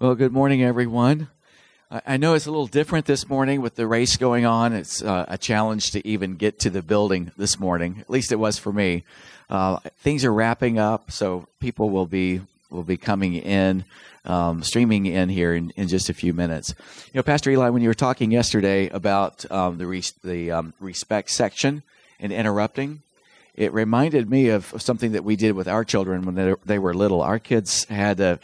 Well, good morning, everyone. I know it's a little different this morning with the race going on. It's uh, a challenge to even get to the building this morning. At least it was for me. Uh, things are wrapping up, so people will be will be coming in, um, streaming in here in, in, just a few minutes. You know, Pastor Eli, when you were talking yesterday about um, the res- the um, respect section and interrupting, it reminded me of, something that we did with our children when they, they were little. Our kids had a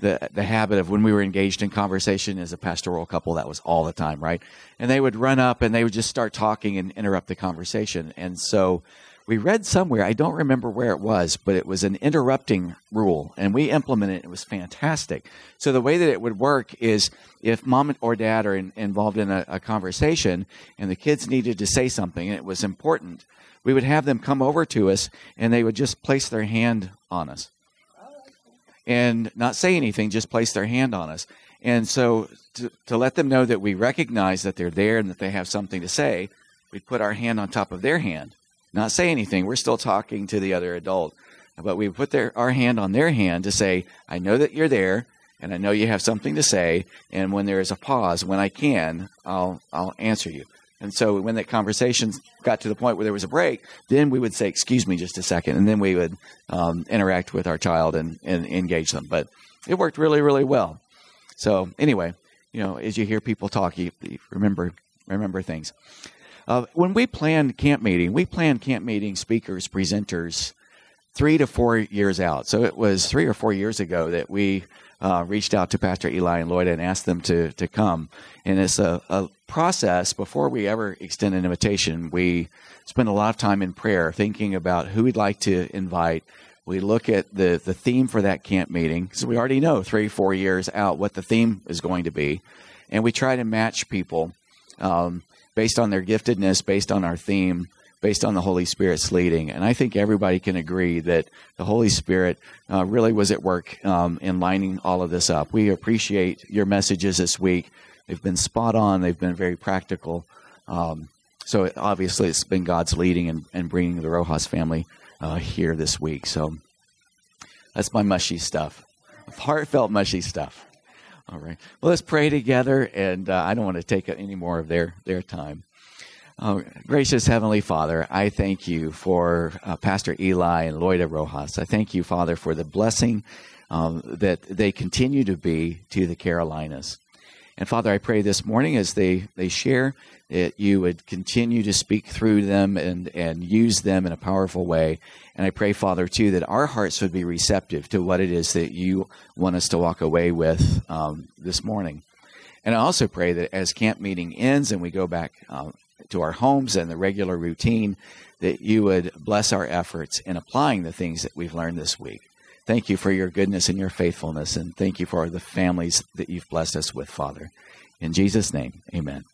the the habit of when we were engaged in conversation as a pastoral couple that was all the time right? And they would run up and they would just start talking and interrupt the conversation. And so we read somewhere i don't remember where it was but it was an interrupting rule and we implemented it. It was fantastic. So the way that it would work is if mom or dad are in, involved in a, a conversation and the kids needed to say something and it was important we would have them come over to us and they would just place their hand on us and not say anything, just place their hand on us. And so to, to let them know that we recognize that they're there and that they have something to say, we put our hand on top of their hand, not say anything. We're still talking to the other adult, but we put their, our hand on their hand to say, I know that you're there and I know you have something to say. And when there is a pause, when I can, I'll, I'll answer you. And so when that conversation got to the point where there was a break, then we would say, "Excuse me, just a second. and then we would um, interact with our child and, and engage them. But it worked really, really well. So anyway, you know, as you hear people talk, you, you remember remember things. Uh, when we plan camp meeting, we plan camp meeting speakers, presenters, three to four years out. So it was three or four years ago that we uh, reached out to Pastor Eli and Loida and asked them to to come. And it's a, a process before we ever extend an invitation. We spend a lot of time in prayer, thinking about who we'd like to invite. We look at the the theme for that camp meeting, so we already know three four years out what the theme is going to be, and we try to match people um, based on their giftedness, based on our theme based on the Holy Spirit's leading. And I think everybody can agree that the Holy Spirit uh, really was at work um, in lining all of this up. We appreciate your messages this week. They've been spot on, they've been very practical. Um, so obviously, it's been God's leading and, and bringing the Rojas family uh, here this week. So that's my mushy stuff, heartfelt mushy stuff. All right. Well, let's pray together, and uh, I don't want to take any more of their their time. Oh, gracious Heavenly Father, I thank you for uh, Pastor Eli and Loida Rojas. I thank you, Father, for the blessing um, that they continue to be to the Carolinas. And Father, I pray this morning as they, they share that you would continue to speak through them and, and use them in a powerful way. And I pray, Father, too, that our hearts would be receptive to what it is that you want us to walk away with um, this morning. And I also pray that as camp meeting ends and we go back uh, to our homes and the regular routine, that you would bless our efforts in applying the things that we've learned this week. Thank you for your goodness and your faithfulness, and thank you for the families that you've blessed us with, Father. In Jesus' name, amen.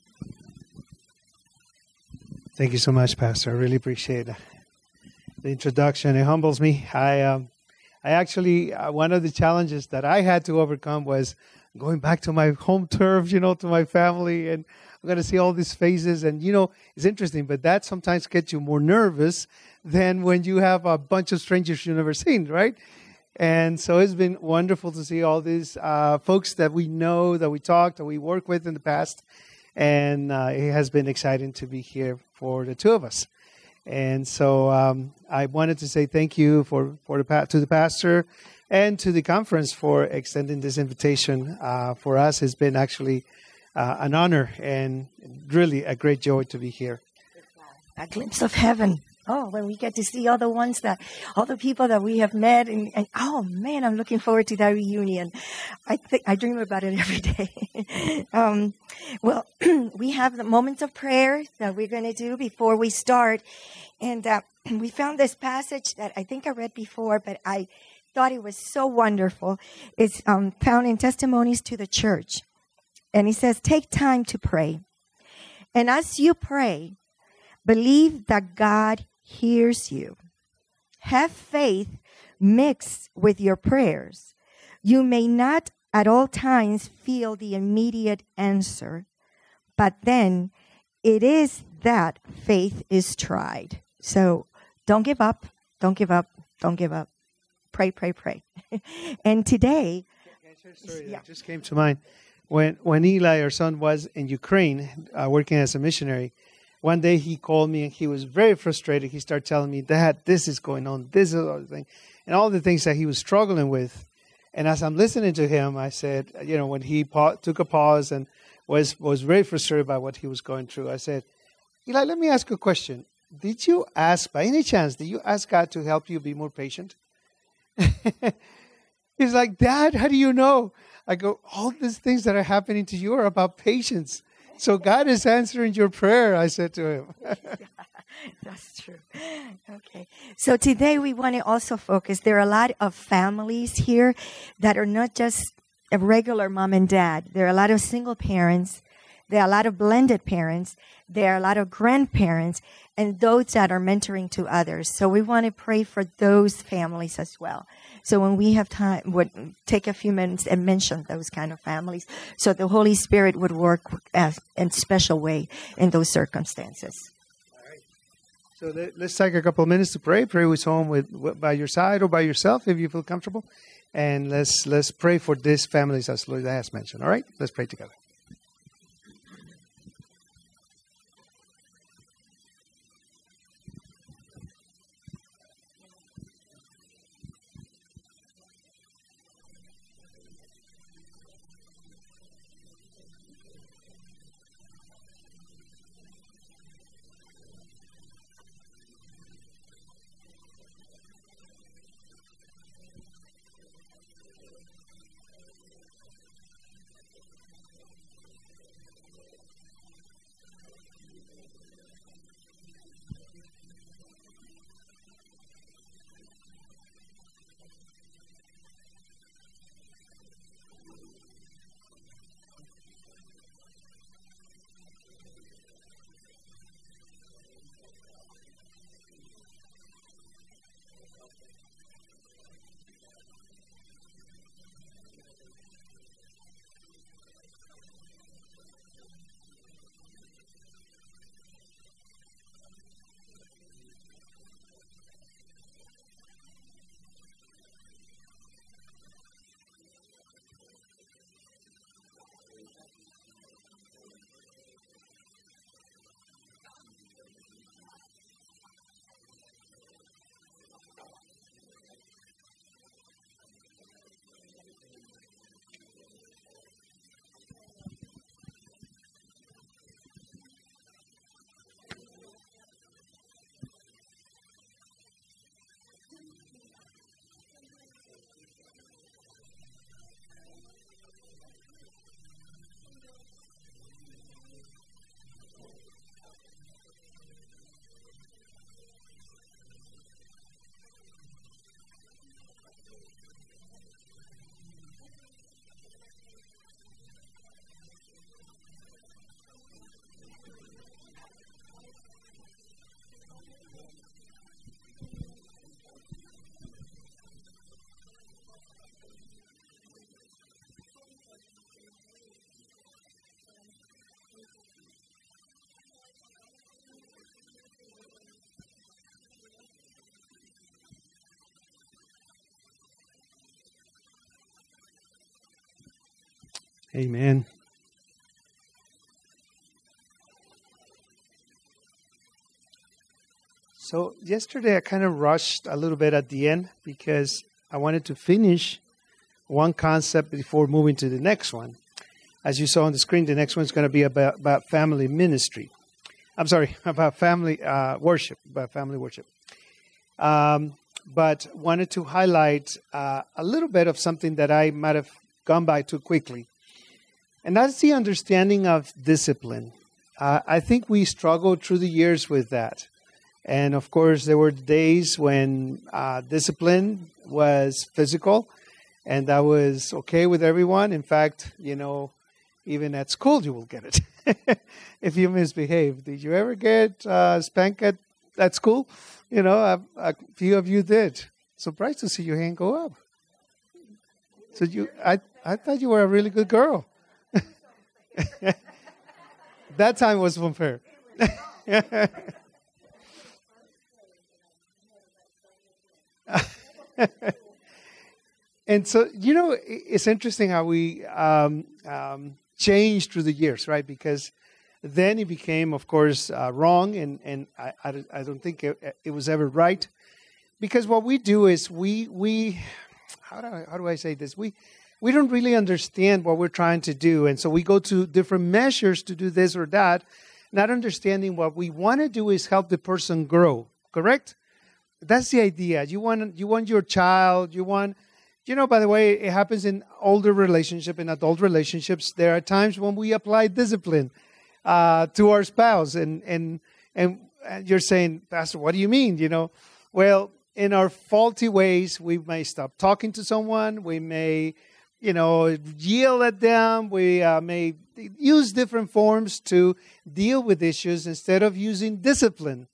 Thank you so much, Pastor. I really appreciate the introduction. It humbles me. I, um, I actually, uh, one of the challenges that I had to overcome was going back to my home turf, you know, to my family, and I'm going to see all these faces. And, you know, it's interesting, but that sometimes gets you more nervous than when you have a bunch of strangers you've never seen, right? And so it's been wonderful to see all these uh, folks that we know, that we talked, that we worked with in the past. And uh, it has been exciting to be here for the two of us. And so um, I wanted to say thank you for, for the, to the pastor and to the conference for extending this invitation. Uh, for us, it's been actually uh, an honor and really a great joy to be here. A glimpse of heaven. Oh, when we get to see all the ones that, all the people that we have met, and, and oh man, I'm looking forward to that reunion. I think I dream about it every day. um, well, we have the moments of prayer that we're going to do before we start, and uh, we found this passage that I think I read before, but I thought it was so wonderful. It's um, found in Testimonies to the Church. And he says, take time to pray. And as you pray, believe that God hears you. Have faith mixed with your prayers. You may not at all times feel the immediate answer, but then it is that faith is tried. So don't give up. Don't give up. Don't give up. Pray, pray, pray. and today, share a story Yeah. that just came to mind. When when Eli, our son, was in Ukraine uh, working as a missionary, one day he called me and he was very frustrated. He started telling me, "Dad, this is going on, this is all the thing," and all the things that he was struggling with. And as I'm listening to him, I said, you know, when he pa- took a pause and was was very frustrated by what he was going through, I said, Eli, let me ask a question. Did you ask, by any chance, did you ask God to help you be more patient? He's like, Dad, how do you know? I go, all these things that are happening to you are about patience. So God is answering your prayer, I said to him. That's true. Okay. So today we want to also focus. There are a lot of families here that are not just a regular mom and dad. There are a lot of single parents. There are a lot of blended parents. There are a lot of grandparents and those that are mentoring to others. So we want to pray for those families as well. So when we have time, would take a few minutes and mention those kind of families, so the Holy Spirit would work as, in special way in those circumstances. So let- let's take a couple of minutes to pray. Pray with someone with by your side or by yourself if you feel comfortable, and let's let's pray for these families as Loida has mentioned. All right, let's pray together. Amen. So yesterday I kind of rushed a little bit at the end because I wanted to finish one concept before moving to the next one. As you saw on the screen, the next one is going to be about, about family ministry. I'm sorry, about family uh, worship, about family worship. Um, but wanted to highlight uh, a little bit of something that I might have gone by too quickly. And that's the understanding of discipline. Uh, I think we struggled through the years with that. And of course, there were days when uh, discipline was physical, and that was okay with everyone. In fact, you know, even at school, you will get it if you misbehave. Did you ever get uh, spanked at, at school? You know, a, a few of you did. Surprised to see your hand go up. So you, I, I thought you were a really good girl. that time was unfair. and so you know, it's interesting how we um, um, changed through the years, right? Because then it became, of course, uh, wrong, and and I, I, I don't think it, it, was ever right. Because what we do is we we how do I, how do I say this? We we don't really understand what we're trying to do, and so we go to different measures to do this or that, not understanding what we want to do is help the person grow. Correct? That's the idea. You want you want your child, you want you know, by the way, it happens in older relationship, in adult relationships. There are times when we apply discipline uh, to our spouse, and and and you're saying, Pastor, what do you mean? You know, well, in our faulty ways, we may stop talking to someone. We may, you know, yell at them. We uh, may use different forms to deal with issues instead of using discipline.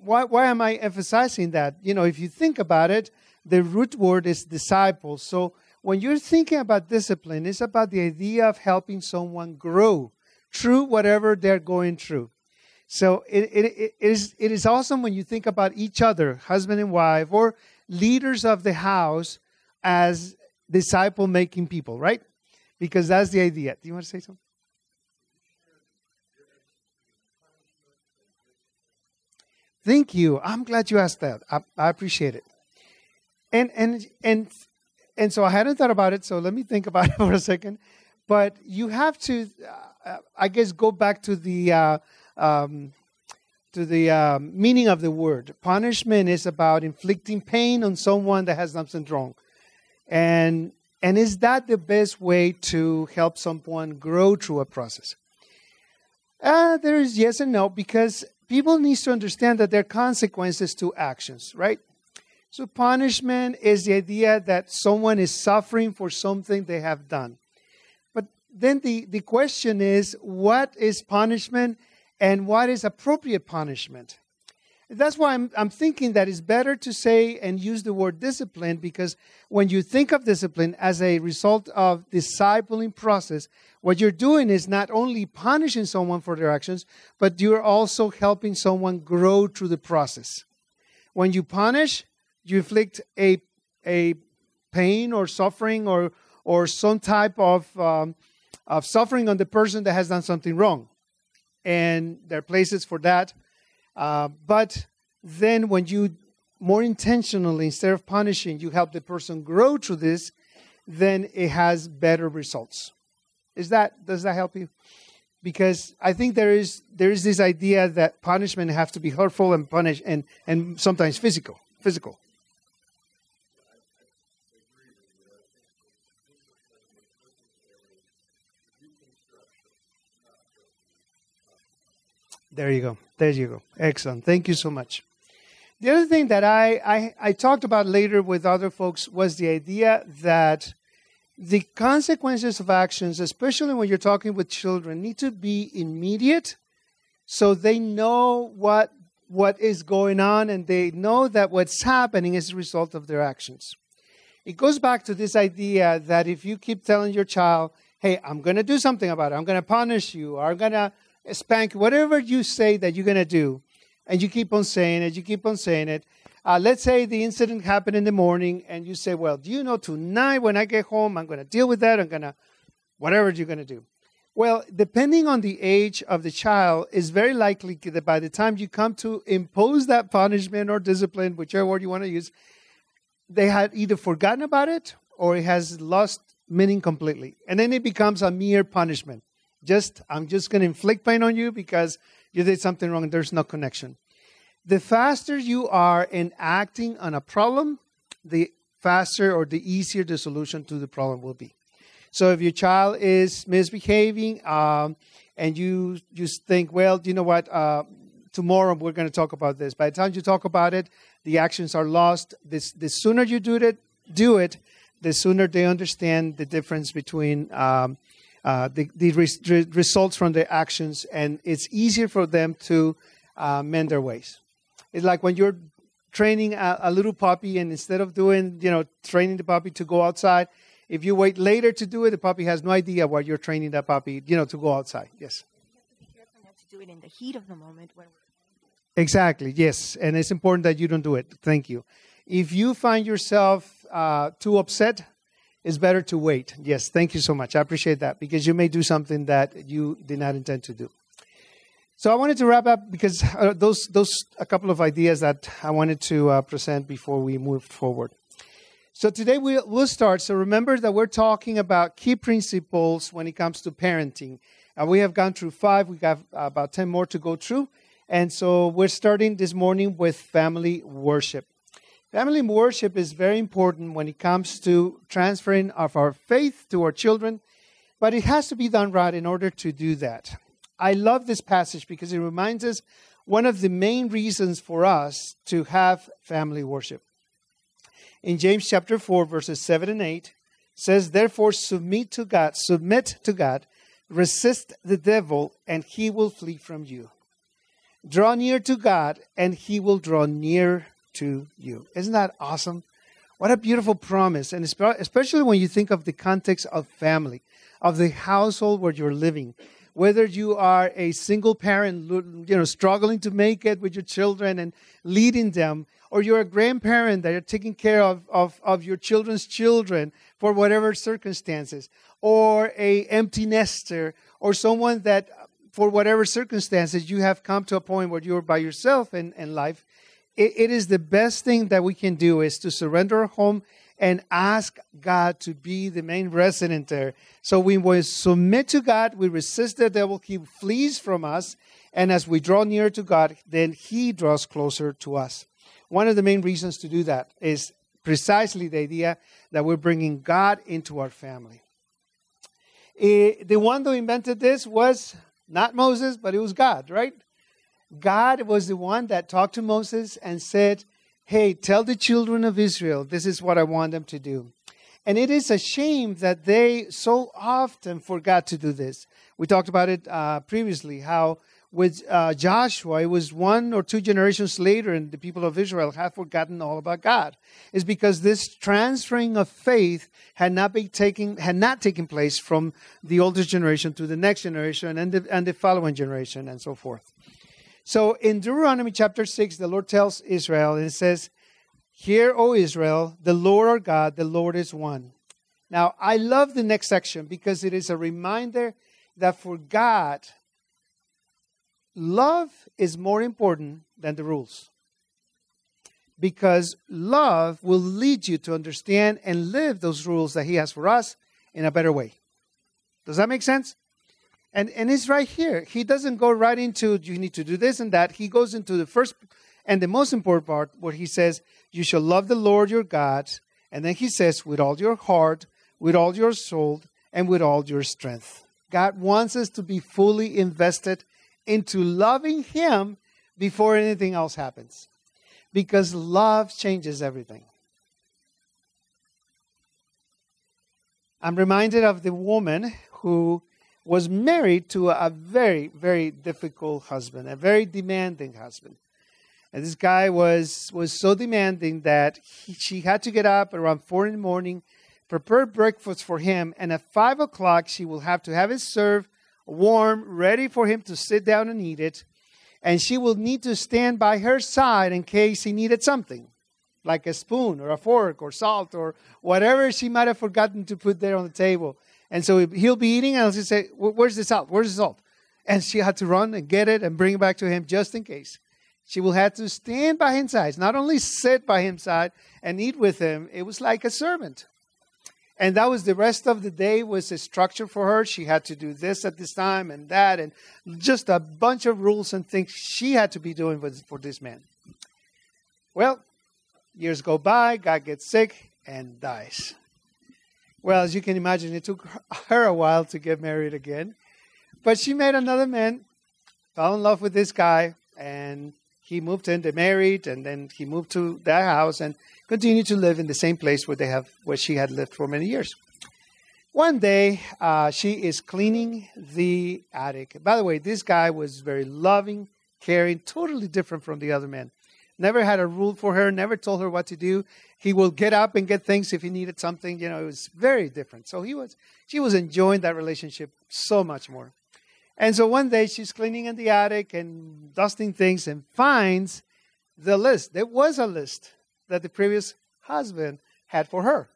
Why, why am I emphasizing that? You know, if you think about it, the root word is disciple. So when you're thinking about discipline, it's about the idea of helping someone grow through whatever they're going through. So it, it, it, is, it is awesome when you think about each other, husband and wife, or leaders of the house, as disciple making people, right? Because that's the idea. Do you want to say something? Thank you. I'm glad you asked that. I, I appreciate it and and and and so I hadn't thought about it. So let me think about it for a second. But you have to, uh, I guess, go back to the uh, um, to the uh, meaning of the word. Punishment is about inflicting pain on someone that has done something wrong, and and is that the best way to help someone grow through a process? Uh, there is yes and no because people need to understand that there are consequences to actions, right? So, punishment is the idea that someone is suffering for something they have done. But then the, the question is what is punishment and what is appropriate punishment? That's why I'm, I'm thinking that it's better to say and use the word discipline because when you think of discipline as a result of discipling process, what you're doing is not only punishing someone for their actions, but you're also helping someone grow through the process. When you punish, you inflict a a pain or suffering or or some type of um, of suffering on the person that has done something wrong, and there are places for that. Uh, but then, when you more intentionally, instead of punishing, you help the person grow through this, then it has better results. Is that does that help you? Because I think there is there is this idea that punishment have to be hurtful and punish and and sometimes physical physical. There you go. There you go. Excellent. Thank you so much. The other thing that I, I, I talked about later with other folks was the idea that the consequences of actions, especially when you're talking with children, need to be immediate so they know what what is going on and they know that what's happening is a result of their actions. It goes back to this idea that if you keep telling your child, hey, I'm going to do something about it, I'm going to punish you, or I'm going to spank, whatever you say that you're going to do, and you keep on saying it, you keep on saying it. Uh, let's say the incident happened in the morning, and you say, Well, do you know tonight when I get home, I'm going to deal with that, I'm going to, whatever you're going to do. Well, depending on the age of the child, it's very likely that by the time you come to impose that punishment or discipline, whichever word you want to use, they had either forgotten about it or it has lost meaning completely. And then it becomes a mere punishment. Just, I'm just going to inflict pain on you because you did something wrong and there's no connection. The faster you are in acting on a problem, the faster or the easier the solution to the problem will be. So if your child is misbehaving um, and you just think, well, you know what, uh, tomorrow we're going to talk about this. By the time you talk about it, the actions are lost. This, the sooner you do it, do it, the sooner they understand the difference between um, uh, the, the re- results from their actions, and it's easier for them to uh, mend their ways. It's like when you're training a, a, little puppy, and instead of doing, you know, training the puppy to go outside, if you wait later to do it, the puppy has no idea why you're training that puppy, you know, to go outside. Yes. To do it in the heat of the moment when Exactly. Yes, and it's important that you don't do it. Thank you. If you find yourself uh, too upset it's better to wait. Yes, thank you so much. I appreciate that because you may do something that you did not intend to do. So I wanted to wrap up because uh, those those a couple of ideas that I wanted to uh, present before we move forward. So today we, will start. So remember that we're talking about key principles when it comes to parenting. and we have gone through five. We got about ten more to go through, and so we're starting this morning with family worship. Family worship is very important when it comes to transferring of our faith to our children, but it has to be done right in order to do that. I love this passage because it reminds us one of the main reasons for us to have family worship. In James chapter 4 verses 7 and 8 says therefore submit to God, submit to God, resist the devil and he will flee from you. Draw near to God and he will draw near to you. Isn't that awesome? What a beautiful promise. And especially when you think of the context of family, of the household where you're living. Whether you are a single parent, you know, struggling to make it with your children and leading them, or you're a grandparent that you're taking care of, of, of your children's children for whatever circumstances, or a empty nester, or someone that for whatever circumstances you have come to a point where you're by yourself in, in life it, it is the best thing that we can do is to surrender our home and ask God to be the main resident there. So we will submit to God, we resist the devil, he flees from us, and as we draw near to God, then he draws closer to us. One of the main reasons to do that is precisely the idea that we're bringing God into our family. Eh, the one who invented this was not Moses, but it was God, right? God was the one that talked to Moses and said, Hey, tell the children of Israel, this is what I want them to do. And it is a shame that they so often forgot to do this. We talked about it uh, previously, how with uh, Joshua, it was one or two generations later, and the people of Israel had forgotten all about God. It's because this transferring of faith had not been taking had not taken place from the oldest generation to the next generation and the, and the following generation, and so forth. So in Deuteronomy chapter 6, the Lord tells Israel, and it says, Hear, O Israel, the Lord our God, the Lord is one. Now, I love the next section because it is a reminder that for God, love is more important than the rules. Because love will lead you to understand and live those rules that He has for us in a better way. Does that make sense? And, and it's right here. He doesn't go right into, you need to do this and that. He goes into the first and the most important part where he says, You shall love the Lord your God. And then he says, with all your heart, with all your soul, and with all your strength. God wants us to be fully invested into loving him before anything else happens. Because love changes everything. I'm reminded of the woman who was married to a very, very difficult husband, a very demanding husband. And this guy was, was so demanding that he, she had to get up around four in the morning, prepare breakfast for him, and at five o'clock she will have to have it served warm, ready for him to sit down and eat it. And she will need to stand by her side in case he needed something, like a spoon or a fork or salt or whatever she might have forgotten to put there on the table. And so he'll be eating, and he'll say, Where's the salt? Where's the salt? And she had to run and get it and bring it back to him just in case. She will have to stand by his side, not only sit by his side and eat with him, it was like a servant. And that was the rest of the day was a structure for her. She had to do this at this time and that, and just a bunch of rules and things she had to be doing for this man. Well, years go by, God gets sick and dies. Well, as you can imagine, it took her a while to get married again. But she met another man, fell in love with this guy, and he moved in. They married, and then he moved to their house and continued to live in the same place where they have where she had lived for many years. One day, uh, she is cleaning the attic. By the way, this guy was very loving, caring, totally different from the other men never had a rule for her, never told her what to do. He will get up and get things if he needed something. You know, it was very different. So he was, she was enjoying that relationship so much more. And so one day she's cleaning in the attic and dusting things and finds the list. There was a list that the previous husband had for her.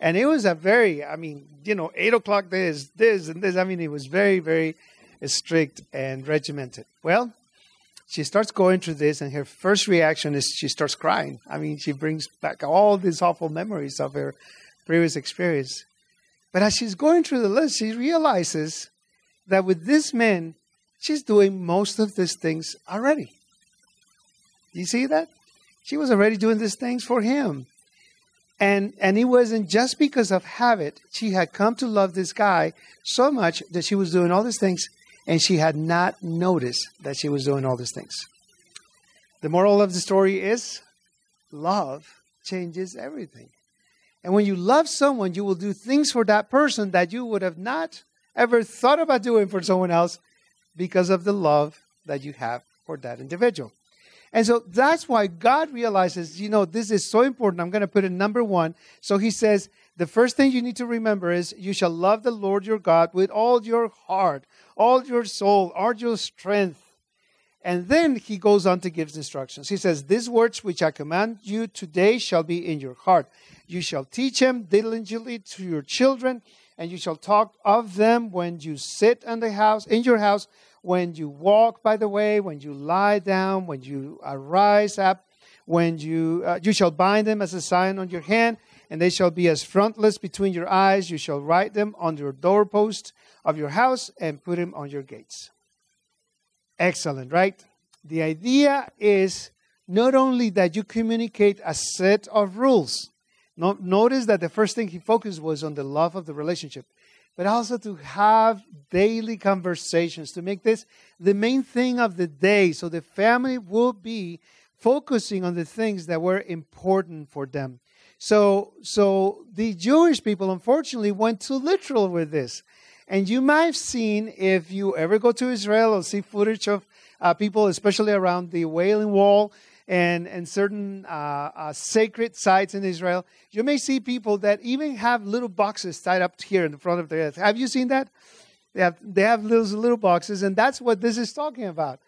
And it was a very, I mean, you know, eight o'clock this, this, and this. I mean, it was very, very strict and regimented. Well, she starts going through this, and her first reaction is she starts crying. I mean, she brings back all these awful memories of her previous experience. But as she's going through the list, she realizes that with this man, she's doing most of these things already. You see that? She was already doing these things for him. And and it wasn't just because of habit. She had come to love this guy so much that she was doing all these things and she had not noticed that she was doing all these things. The moral of the story is love changes everything. And when you love someone, you will do things for that person that you would have not ever thought about doing for someone else because of the love that you have for that individual. And so that's why God realizes, you know, this is so important. I'm going to put it number one. So he says, the first thing you need to remember is you shall love the Lord your God with all your heart, all your soul, all your strength. And then he goes on to give instructions. He says, These words which I command you today shall be in your heart. You shall teach them diligently to your children, and you shall talk of them when you sit in the house, in your house, when you walk by the way, when you lie down, when you arise up, when you uh, you shall bind them as a sign on your hand, and they shall be as frontlets between your eyes. You shall write them on your doorpost of your house and put them on your gates. Excellent, right? The idea is not only that you communicate a set of rules. No, notice that the first thing he focused was on the love of the relationship but also to have daily conversations, to make this the main thing of the day. So the family will be focusing on the things that were important for them. So, so the Jewish people, unfortunately, went too literal with this. And you might have seen, if you ever go to Israel or see footage of uh, people, especially around the Wailing Wall, and, and certain uh, uh, sacred sites in Israel, you may see people that even have little boxes tied up here in the front of their head. Have you seen that? They have, they have little, little boxes, and that's what this is talking about.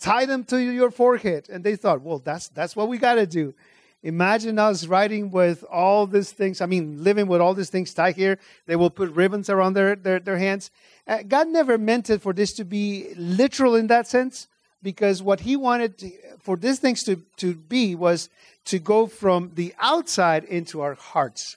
Tie them to your forehead. And they thought, well, that's, that's what we got to do. Imagine us writing with all these things. I mean, living with all these things tied here. They will put ribbons around their, their, their hands. Uh, God never meant it for this to be literal in that sense because what he wanted to, for these things to, to be was to go from the outside into our hearts.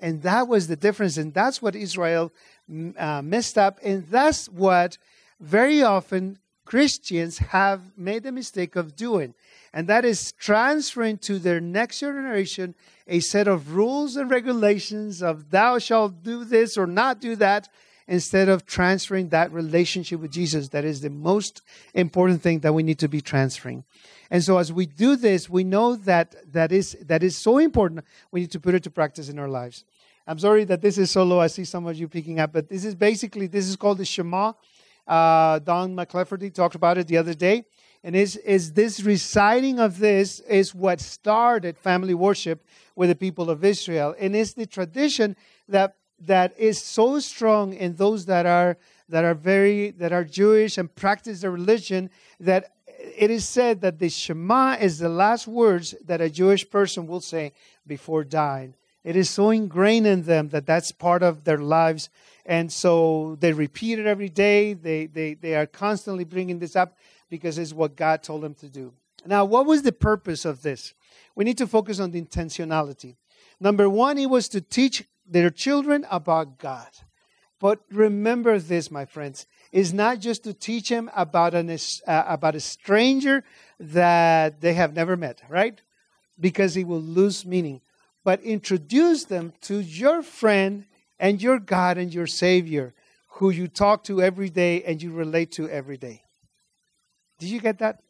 And that was the difference. And that's what Israel mm, uh, messed up. And that's what very often Christians have made the mistake of doing. And that is transferring to their next generation a set of rules and regulations of thou shalt do this or not do that instead of transferring that relationship with Jesus. That is the most important thing that we need to be transferring. And so as we do this, we know that that is, that is so important. We need to put it to practice in our lives. I'm sorry that this is so low. I see some of you picking up, but this is basically, this is called the Shema. Uh, Don McClafferty talked about it the other day. And is, is this reciting of this is what started family worship with the people of Israel. And it's the tradition that that is so strong in those that are that are very that are Jewish and practice the religion that it is said that the Shema is the last words that a Jewish person will say before dying. It is so ingrained in them that that's part of their lives. And so they repeat it every day. They, they, they are constantly bringing this up because it's what God told them to do. Now, what was the purpose of this? We need to focus on the intentionality. Number one, it was to teach their children about God. But remember this, my friends, is not just to teach them about, an, uh, about a stranger that they have never met, right? Because it will lose meaning. But introduce them to your friend and your God and your Savior who you talk to every day and you relate to every day. Did you get that?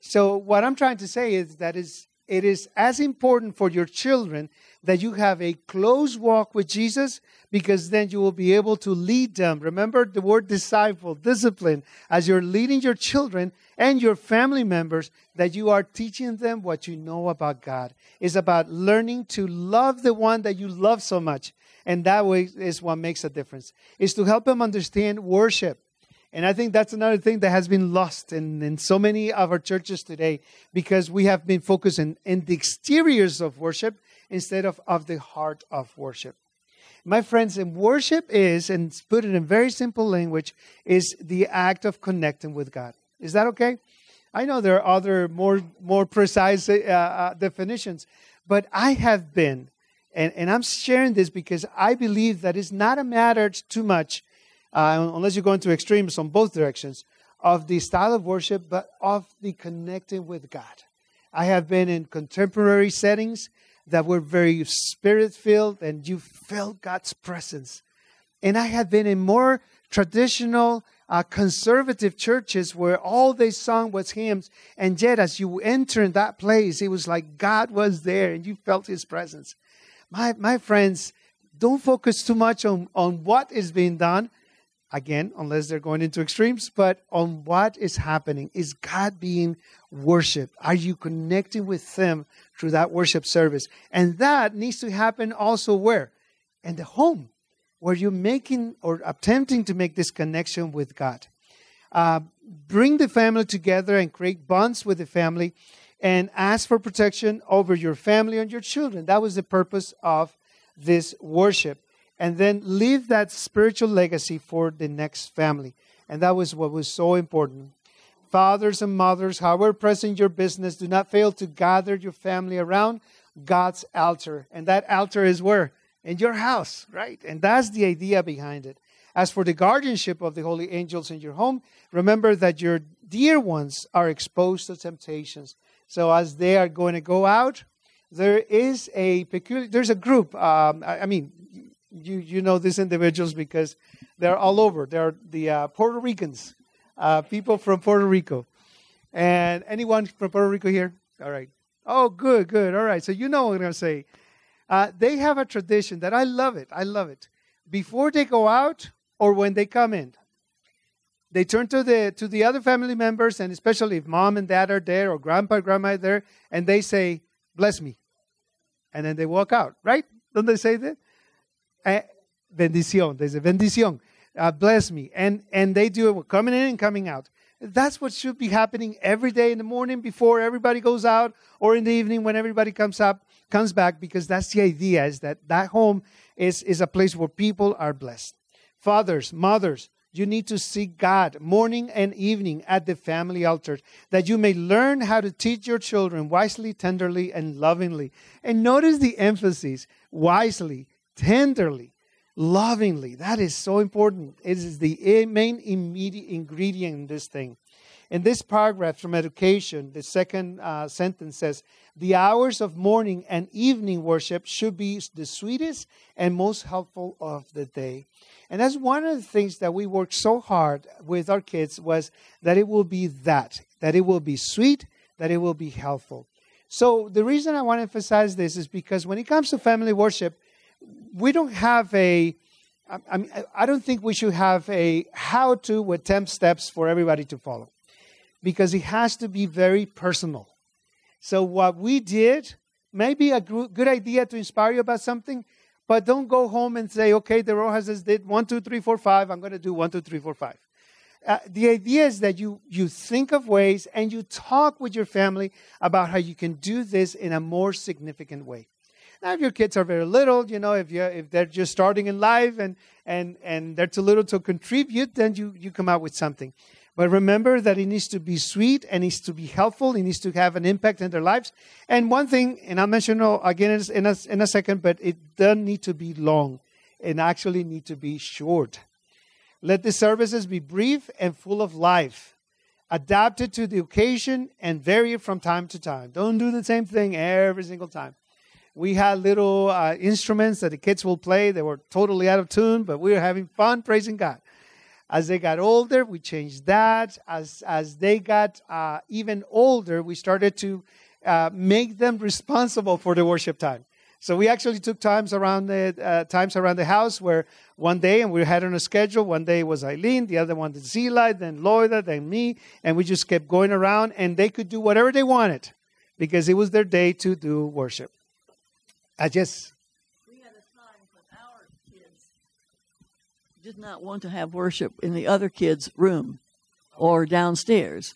So, what I'm trying to say is that is it is as important for your children that you have a close walk with Jesus because then you will be able to lead them. Remember the word disciple, discipline, as you're leading your children and your family members, that you are teaching them what you know about God. It's about learning to love the one that you love so much. And that way is what makes a difference. Is to help them understand worship. And I think that's another thing that has been lost in, in so many of our churches today because we have been focusing in the exteriors of worship instead of of the heart of worship. My friends, and worship is, and put it in very simple language, is the act of connecting with God. Is that okay? I know there are other more more precise uh, uh, definitions, but I have been, and, and I'm sharing this because I believe that it's not a matter too much, uh, unless you go into extremes on both directions, of the style of worship, but of the connecting with God. I have been in contemporary settings that were very spirit filled and you felt God's presence. And I have been in more traditional, uh, conservative churches where all they sung was hymns. And yet, as you enter in that place, it was like God was there and you felt his presence. My, my friends, don't focus too much on, on what is being done, again, unless they're going into extremes, but on what is happening. Is God being worshiped? Are you connecting with Him through that worship service? And that needs to happen also where? In the home, where you're making or attempting to make this connection with God. Uh, bring the family together and create bonds with the family and ask for protection over your family and your children. That was the purpose of this worship and then leave that spiritual legacy for the next family. And that was what was so important. Fathers and mothers, however present your business, do not fail to gather your family around God's altar. And that altar is where? In your house, right? And that's the idea behind it. As for the guardianship of the holy angels in your home, remember that your dear ones are exposed to temptations. So as they are going to go out, there is a peculiar, there's a group. Um, I, I mean, you you know these individuals because they're all over. They're the uh, Puerto Ricans, uh, people from Puerto Rico. And anyone from Puerto Rico here? All right. Oh, good, good. All right. So you know what I'm going to say. Uh, they have a tradition that I love it. I love it. Before they go out or when they come in, they turn to the to the other family members, and especially if mom and dad are there or grandpa and grandma there, and they say, "Bless me," and then they walk out. Right? Don't they say that? Eh, bendición. There's a bendición. Uh, bless me. And, and they do it coming in and coming out. That's what should be happening every day in the morning before everybody goes out or in the evening when everybody comes up, comes back, because that's the idea is that that home is, is a place where people are blessed. Fathers, mothers, you need to seek God morning and evening at the family altar that you may learn how to teach your children wisely, tenderly, and lovingly. And notice the emphasis wisely, tenderly, lovingly. That is so important. It is the main immediate ingredient in this thing. In this paragraph from education, the second uh, sentence says, The hours of morning and evening worship should be the sweetest and most helpful of the day. And that's one of the things that we worked so hard with our kids was that it will be that, that it will be sweet, that it will be helpful. So the reason I want to emphasize this is because when it comes to family worship, we don't have a I, mean, I don't think we should have a how to with 10 steps for everybody to follow because it has to be very personal. So, what we did may be a good idea to inspire you about something, but don't go home and say, okay, the Rojas did one, two, three, four, five. I'm going to do one, two, three, four, five. Uh, the idea is that you, you think of ways and you talk with your family about how you can do this in a more significant way. Now, if your kids are very little, you know, if you if they're just starting in life and and and they're too little to contribute, then you you come out with something. But remember that it needs to be sweet and it needs to be helpful. It needs to have an impact in their lives. And one thing, and I'll mention again in a, in a second, but it doesn't need to be long. It actually need to be short. Let the services be brief and full of life, adapted to the occasion and vary from time to time. Don't do the same thing every single time we had little uh, instruments that the kids will play. They were totally out of tune, but we were having fun praising God. As they got older, we changed that. As as they got uh, even older, we started to uh, make them responsible for the worship time. So we actually took times around the uh, times around the house where one day, and we had on a schedule. One day was Eileen, the other one was Zila, then Loida, then me, and we just kept going around, and they could do whatever they wanted because it was their day to do worship. I just. We had a time when our kids did not want to have worship in the other kids' room or downstairs,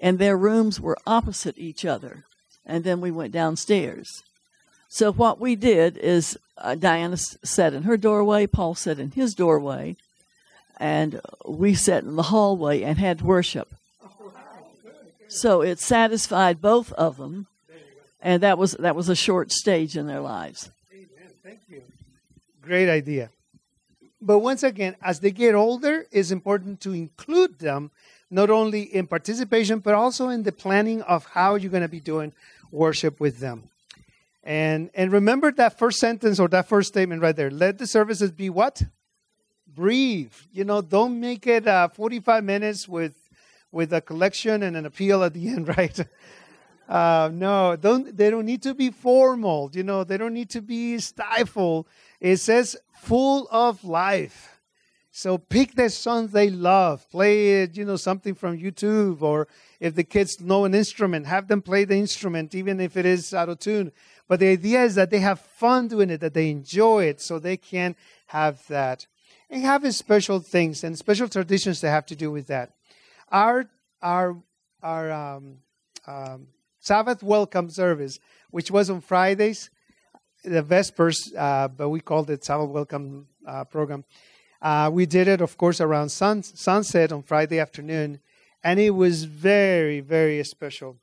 and their rooms were opposite each other. And then we went downstairs. So what we did is uh, Diana s- sat in her doorway, Paul sat in his doorway, and we sat in the hallway and had worship. So it satisfied both of them, and that was that was a short stage in their lives. Amen. Thank you. Great idea. But once again, as they get older, it's important to include them not only in participation, but also in the planning of how you're going to be doing worship with them. And and remember that first sentence or that first statement right there. Let the services be what? Brief. You know, don't make it uh, 45 minutes with with a collection and an appeal at the end, right? Uh, no, don't they don't need to be formal. You know, they don't need to be stifled. It says full of life. So pick the songs they love. Play it, you know, something from YouTube, or if the kids know an instrument, have them play the instrument, even if it is out of tune. But the idea is that they have fun doing it, that they enjoy it, so they can have that. And have special things and special traditions that have to do with that. Our our our um, um, Sabbath welcome service, which was on Fridays, the Vespers, uh, but we called it Sabbath welcome uh, program. Uh, we did it, of course, around sun, sunset on Friday afternoon, and it was very, very special.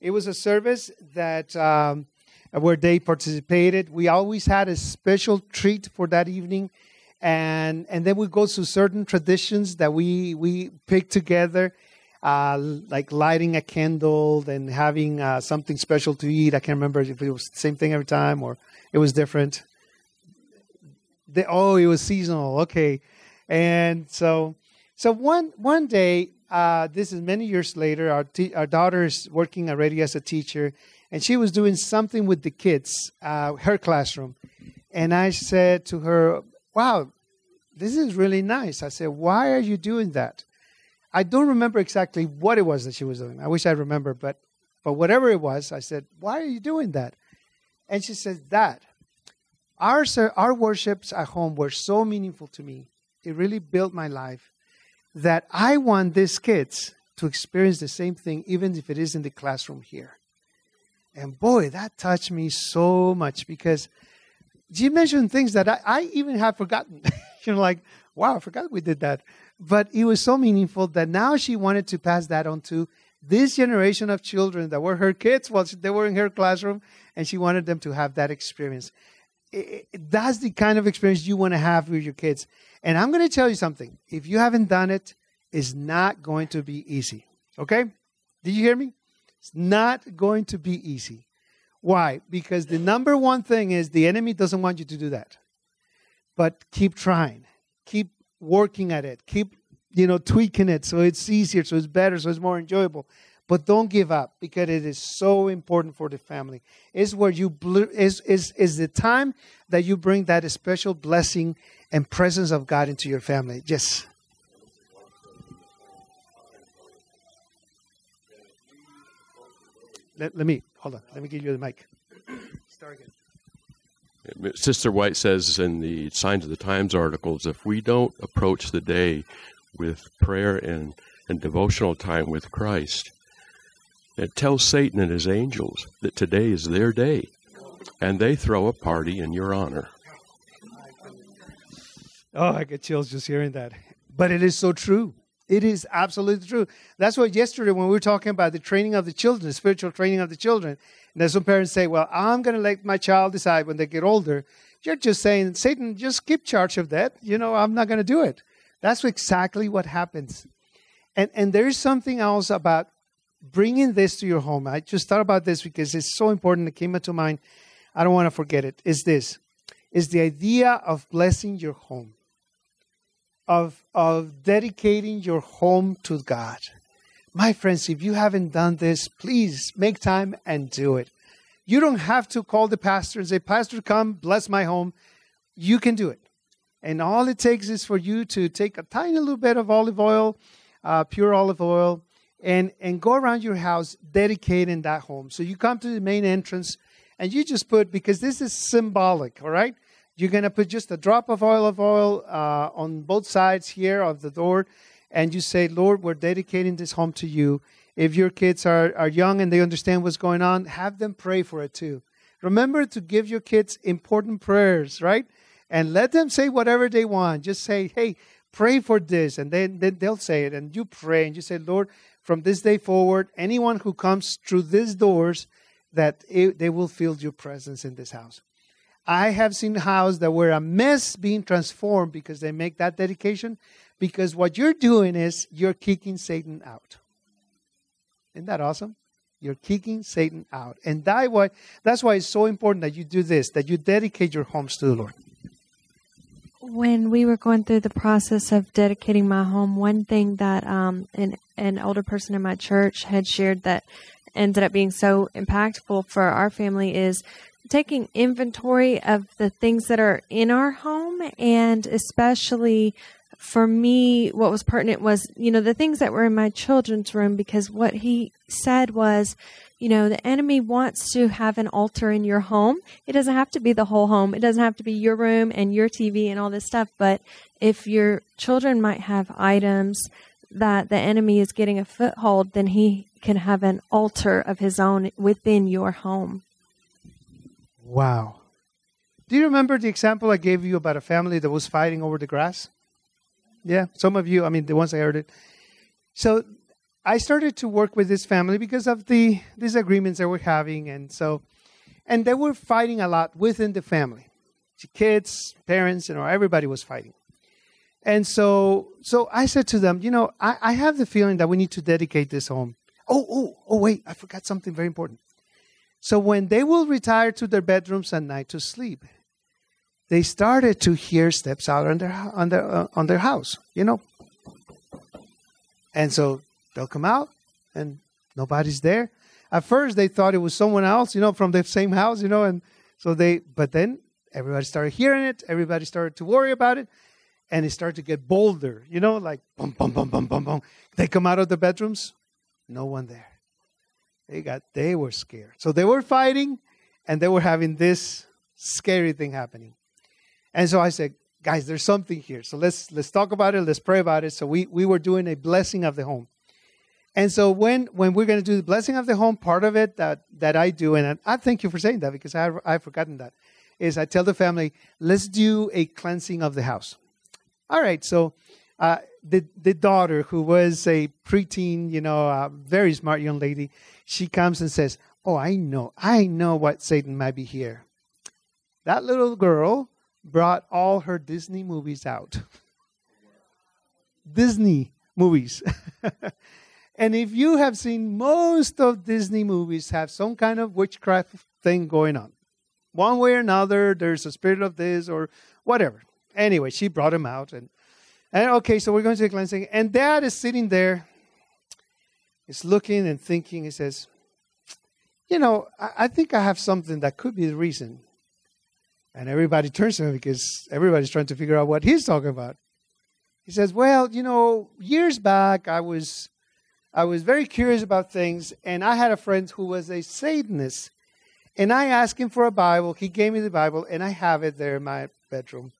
It was a service that um, where they participated. We always had a special treat for that evening, and and then we go to certain traditions that we we pick together uh, like lighting a candle and having uh, something special to eat. I can't remember if it was the same thing every time or it was different. The, oh, it was seasonal. Okay, and so so one one day, uh, this is many years later. Our our daughter is working already as a teacher, and she was doing something with the kids, uh, her classroom, and I said to her, "Wow." This is really nice. I said, Why are you doing that? I don't remember exactly what it was that she was doing. I wish I remember, but but whatever it was, I said, "Why are you doing that?" And she says, "That our our worships at home were so meaningful to me. It really built my life that I want these kids to experience the same thing, even if it is in the classroom here." And boy, that touched me so much because she mentioned things that I, I even had forgotten. you know, like, wow, I forgot we did that but it was so meaningful that now she wanted to pass that on to this generation of children that were her kids while they were in her classroom, and she wanted them to have that experience. It, that's the kind of experience you want to have with your kids. And I'm going to tell you something. If you haven't done it, it's not going to be easy. Okay? Did you hear me? It's not going to be easy. Why? Because the number one thing is the enemy doesn't want you to do that. But keep trying. Keep working at it. Keep, you know, tweaking it so it's easier, so it's better, so it's more enjoyable. But don't give up because it is so important for the family. Is where you bl- is is is the time that you bring that special blessing and presence of God into your family. Yes. Let, let me hold on. Let me give you the mic. Start again. Sister White says in the Signs of the Times articles if we don't approach the day with prayer and, and devotional time with Christ, it tells Satan and his angels that today is their day, and they throw a party in your honor. Oh, I get chills just hearing that. But it is so true. It is absolutely true. That's what yesterday when we were talking about the training of the children, the spiritual training of the children, and then some parents say, Well, I'm going to let my child decide when they get older. You're just saying, Satan, just keep charge of that. You know, I'm not going to do it. That's exactly what happens. And, and there is something else about bringing this to your home. I just thought about this because it's so important. It came into mind. I don't want to forget it. Is this? Is the idea of blessing your home, of of dedicating your home to God. My friends, if you haven't done this, please make time and do it. You don't have to call the pastor and say, Pastor, come bless my home. You can do it. And all it takes is for you to take a tiny little bit of olive oil, uh, pure olive oil, and, and go around your house dedicating that home. So you come to the main entrance and you just put, because this is symbolic, all right? You're going to put just a drop of oil of oil uh, on both sides here of the door, and you say, Lord, we're dedicating this home to you. If your kids are, are young and they understand what's going on, have them pray for it too. Remember to give your kids important prayers, right? And let them say whatever they want. Just say, hey, pray for this. And then, then they'll say it. And you pray and you say, Lord, from this day forward, anyone who comes through these doors, that it, they will feel your presence in this house. I have seen houses that were a mess being transformed because they make that dedication. Because what you're doing is you're kicking Satan out. Isn't that awesome? You're kicking Satan out. And that why, that's why it's so important that you do this, that you dedicate your homes to the Lord. When we were going through the process of dedicating my home, one thing that um, an, an older person in my church had shared that ended up being so impactful for our family is taking inventory of the things that are in our home and especially for me, what was pertinent was, you know, the things that were in my children's room because what he said was, you know, the enemy wants to have an altar in your home. It doesn't have to be the whole home. It doesn't have to be your room and your TV and all this stuff. But if your children might have items that the enemy is getting a foothold, then he can have an altar of his own within your home. Wow. Do you remember the example I gave you about a family that was fighting over the grass? Yeah, some of you, I mean, the ones I heard it. So I started to work with this family because of the disagreements they we're having. And so, and they were fighting a lot within the family. The kids, parents, you know, everybody was fighting. And so, so I said to them, you know, I, I have the feeling that we need to dedicate this home. Oh, oh, oh, wait, I forgot something very important. So when they will retire to their bedrooms at night to sleep, they started to hear steps out on their on their uh, on their house, you know. And so they'll come out, and nobody's there. At first, they thought it was someone else, you know, from the same house, you know, and so they. But then everybody started hearing it. Everybody started to worry about it, and it started to get bolder, you know, like bum bum bum bum bum bum. They come out of the bedrooms, no one there. They got they were scared, so they were fighting, and they were having this scary thing happening. And so I said, guys, there's something here. So let's let's talk about it. Let's pray about it. So we we were doing a blessing of the home. And so when when we're going to do the blessing of the home, part of it that that I do, and I, thank you for saying that because I I've forgotten that, is I tell the family, let's do a cleansing of the house. All right, so. Uh, the the daughter who was a preteen, you know, a very smart young lady, she comes and says, "Oh, I know, I know what Satan might be here." That little girl brought all her Disney movies out. Disney movies. and if you have seen most of Disney movies have some kind of witchcraft thing going on. One way or another, there's a spirit of this or whatever. Anyway, she brought him out and and okay, so we're going to the cleansing. And dad is sitting there, is looking and thinking. He says, You know, I, I think I have something that could be the reason and everybody turns to him because everybody's trying to figure out what he's talking about. He says, "Well, you know, years back I was I was very curious about things and I had a friend who was a Satanist. And I asked him for a Bible. He gave me the Bible and I have it there in my bedroom.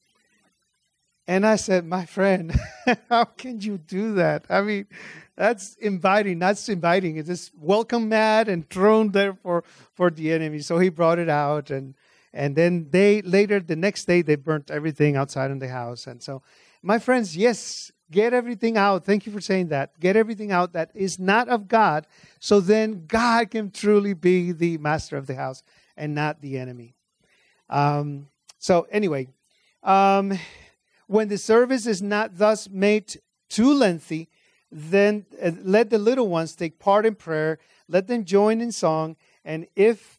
And I said, "My friend, how can you do that? I mean, that's inviting. That's inviting. It's just welcome mat and thrown there for for the enemy." So he brought it out and and then they later the next day they burnt everything outside in the house and so my friends yes get everything out thank you for saying that get everything out that is not of god so then god can truly be the master of the house and not the enemy um, so anyway um, when the service is not thus made too lengthy then uh, let the little ones take part in prayer let them join in song and if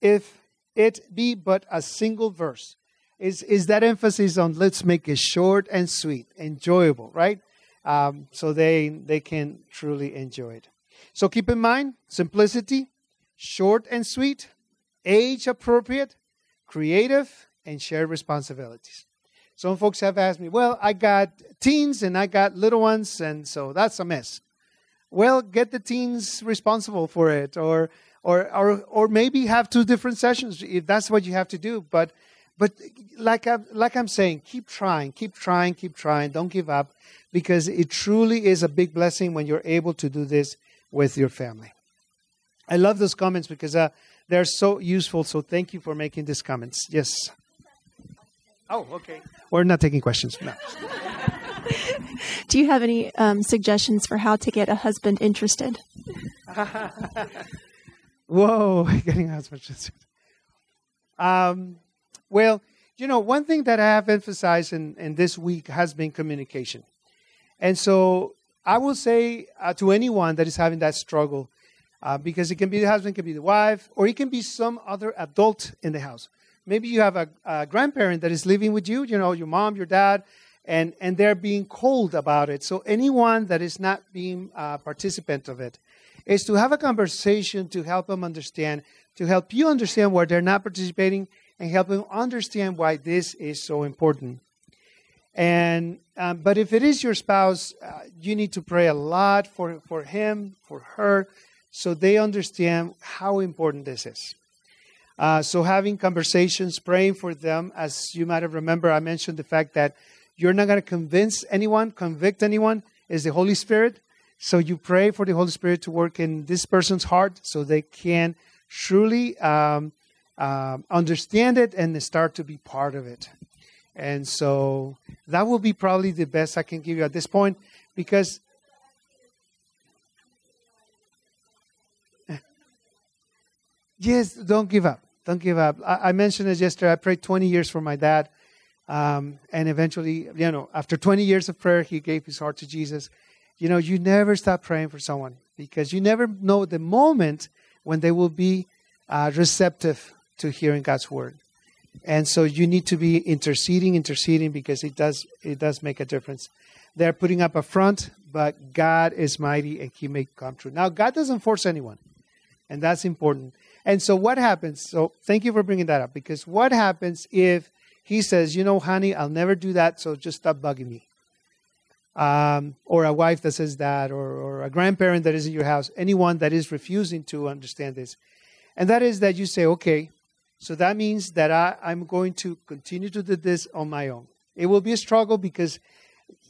if it be but a single verse. Is, is that emphasis on let's make it short and sweet, enjoyable, right? Um, so they, they can truly enjoy it. So keep in mind simplicity, short and sweet, age appropriate, creative, and shared responsibilities. Some folks have asked me, well, I got teens and I got little ones, and so that's a mess. Well, get the teens responsible for it, or or, or, or maybe have two different sessions if that's what you have to do. But, but like, I, like I'm saying, keep trying, keep trying, keep trying. Don't give up because it truly is a big blessing when you're able to do this with your family. I love those comments because uh, they're so useful. So thank you for making these comments. Yes. Oh, okay. We're not taking questions. No. Do you have any um, suggestions for how to get a husband interested? Whoa, getting a husband interested. Um, well, you know, one thing that I have emphasized in, in this week has been communication. And so I will say uh, to anyone that is having that struggle, uh, because it can be the husband, it can be the wife, or it can be some other adult in the house. Maybe you have a, a grandparent that is living with you, you know, your mom, your dad, and, and they're being cold about it. So anyone that is not being a participant of it is to have a conversation to help them understand, to help you understand why they're not participating, and help them understand why this is so important. And um, but if it is your spouse, uh, you need to pray a lot for for him, for her, so they understand how important this is. Uh, so having conversations, praying for them, as you might have remember, I mentioned the fact that you're not going to convince anyone, convict anyone, is the Holy Spirit. So you pray for the Holy Spirit to work in this person's heart so they can truly um, um, understand it and start to be part of it. And so that will be probably the best I can give you at this point because. Yes, don't give up. Don't give up. I, I mentioned it yesterday. I prayed 20 years for my dad. Um, and eventually, you know, after 20 years of prayer, he gave his heart to Jesus. You know, you never stop praying for someone because you never know the moment when they will be uh, receptive to hearing God's word. And so you need to be interceding, interceding because it does it does make a difference. They're putting up a front, but God is mighty and He may come true. Now God doesn't force anyone, and that's important. And so what happens? So thank you for bringing that up because what happens if He says, you know, honey, I'll never do that, so just stop bugging me. Um, or a wife that says that, or, or a grandparent that is in your house, anyone that is refusing to understand this. And that is that you say, okay, so that means that I, I'm going to continue to do this on my own. It will be a struggle because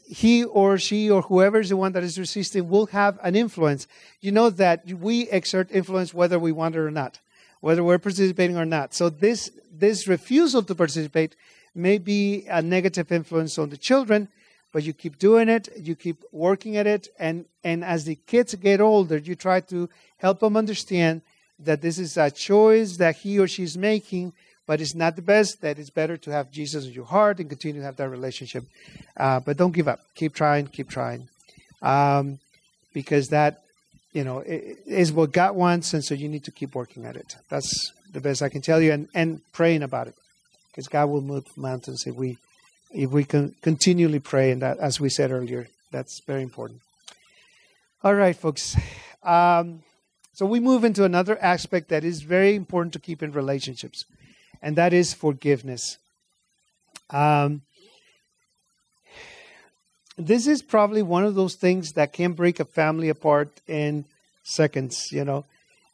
he or she or whoever is the one that is resisting will have an influence. You know that we exert influence whether we want it or not, whether we're participating or not. So this this refusal to participate may be a negative influence on the children, but you keep doing it, you keep working at it, and and as the kids get older, you try to help them understand that this is a choice that he or she is making, but it's not the best, that it's better to have Jesus in your heart and continue to have that relationship. Uh, but don't give up. Keep trying, keep trying. Um, because that, you know, is what God wants, and so you need to keep working at it. That's the best I can tell you, and, and praying about it. Because God will move mountains if we if we can continually pray, and that, as we said earlier, that's very important. All right, folks. Um, so we move into another aspect that is very important to keep in relationships, and that is forgiveness. Um, this is probably one of those things that can break a family apart in seconds, you know,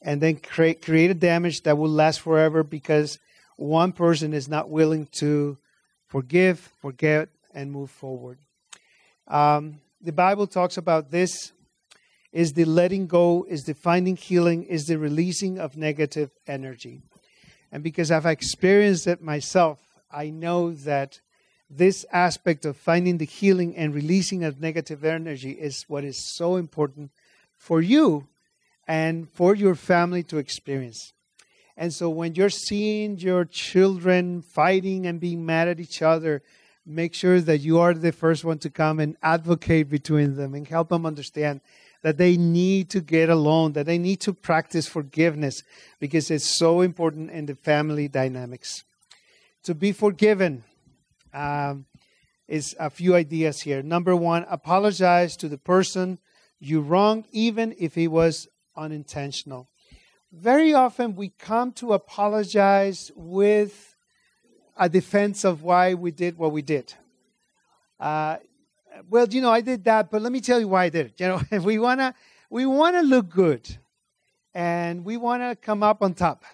and then create create a damage that will last forever because one person is not willing to forgive, forget, and move forward. Um, the Bible talks about this is the letting go, is the finding healing, is the releasing of negative energy. And because I've experienced it myself, I know that this aspect of finding the healing and releasing of negative energy is what is so important for you and for your family to experience. And so when you're seeing your children fighting and being mad at each other, make sure that you are the first one to come and advocate between them and help them understand that they need to get along, that they need to practice forgiveness because it's so important in the family dynamics. To be forgiven um, is a few ideas here. Number one, apologize to the person you wronged, even if it was unintentional. Very often we come to apologize with a defense of why we did what we did. Uh, well, you know, I did that, but let me tell you why I did it. You know, we wanna we wanna look good and we wanna come up on top.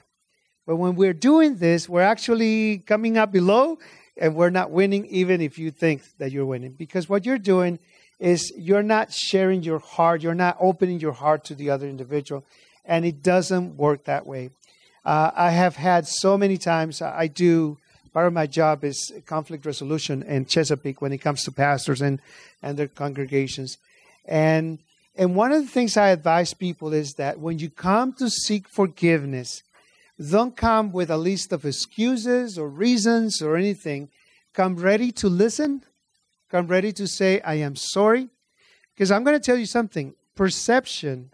But when we're doing this, we're actually coming up below and we're not winning even if you think that you're winning. Because what you're doing is you're not sharing your heart, you're not opening your heart to the other individual, and it doesn't work that way. Uh, I have had so many times, I do, part of my job is conflict resolution in Chesapeake when it comes to pastors and, and their congregations. And, and one of the things I advise people is that when you come to seek forgiveness, don't come with a list of excuses or reasons or anything. Come ready to listen. Come ready to say, I am sorry. Because I'm going to tell you something perception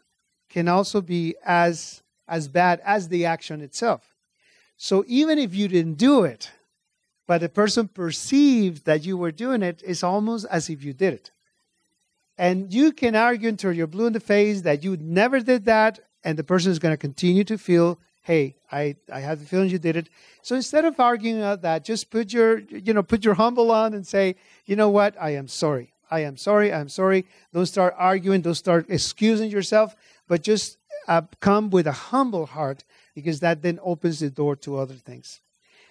can also be as, as bad as the action itself. So even if you didn't do it, but the person perceived that you were doing it, it's almost as if you did it. And you can argue until you're blue in the face that you never did that, and the person is going to continue to feel hey, I, I have the feeling you did it. So instead of arguing about that, just put your, you know, put your humble on and say, you know what, I am sorry. I am sorry. I'm sorry. Don't start arguing. Don't start excusing yourself, but just uh, come with a humble heart because that then opens the door to other things.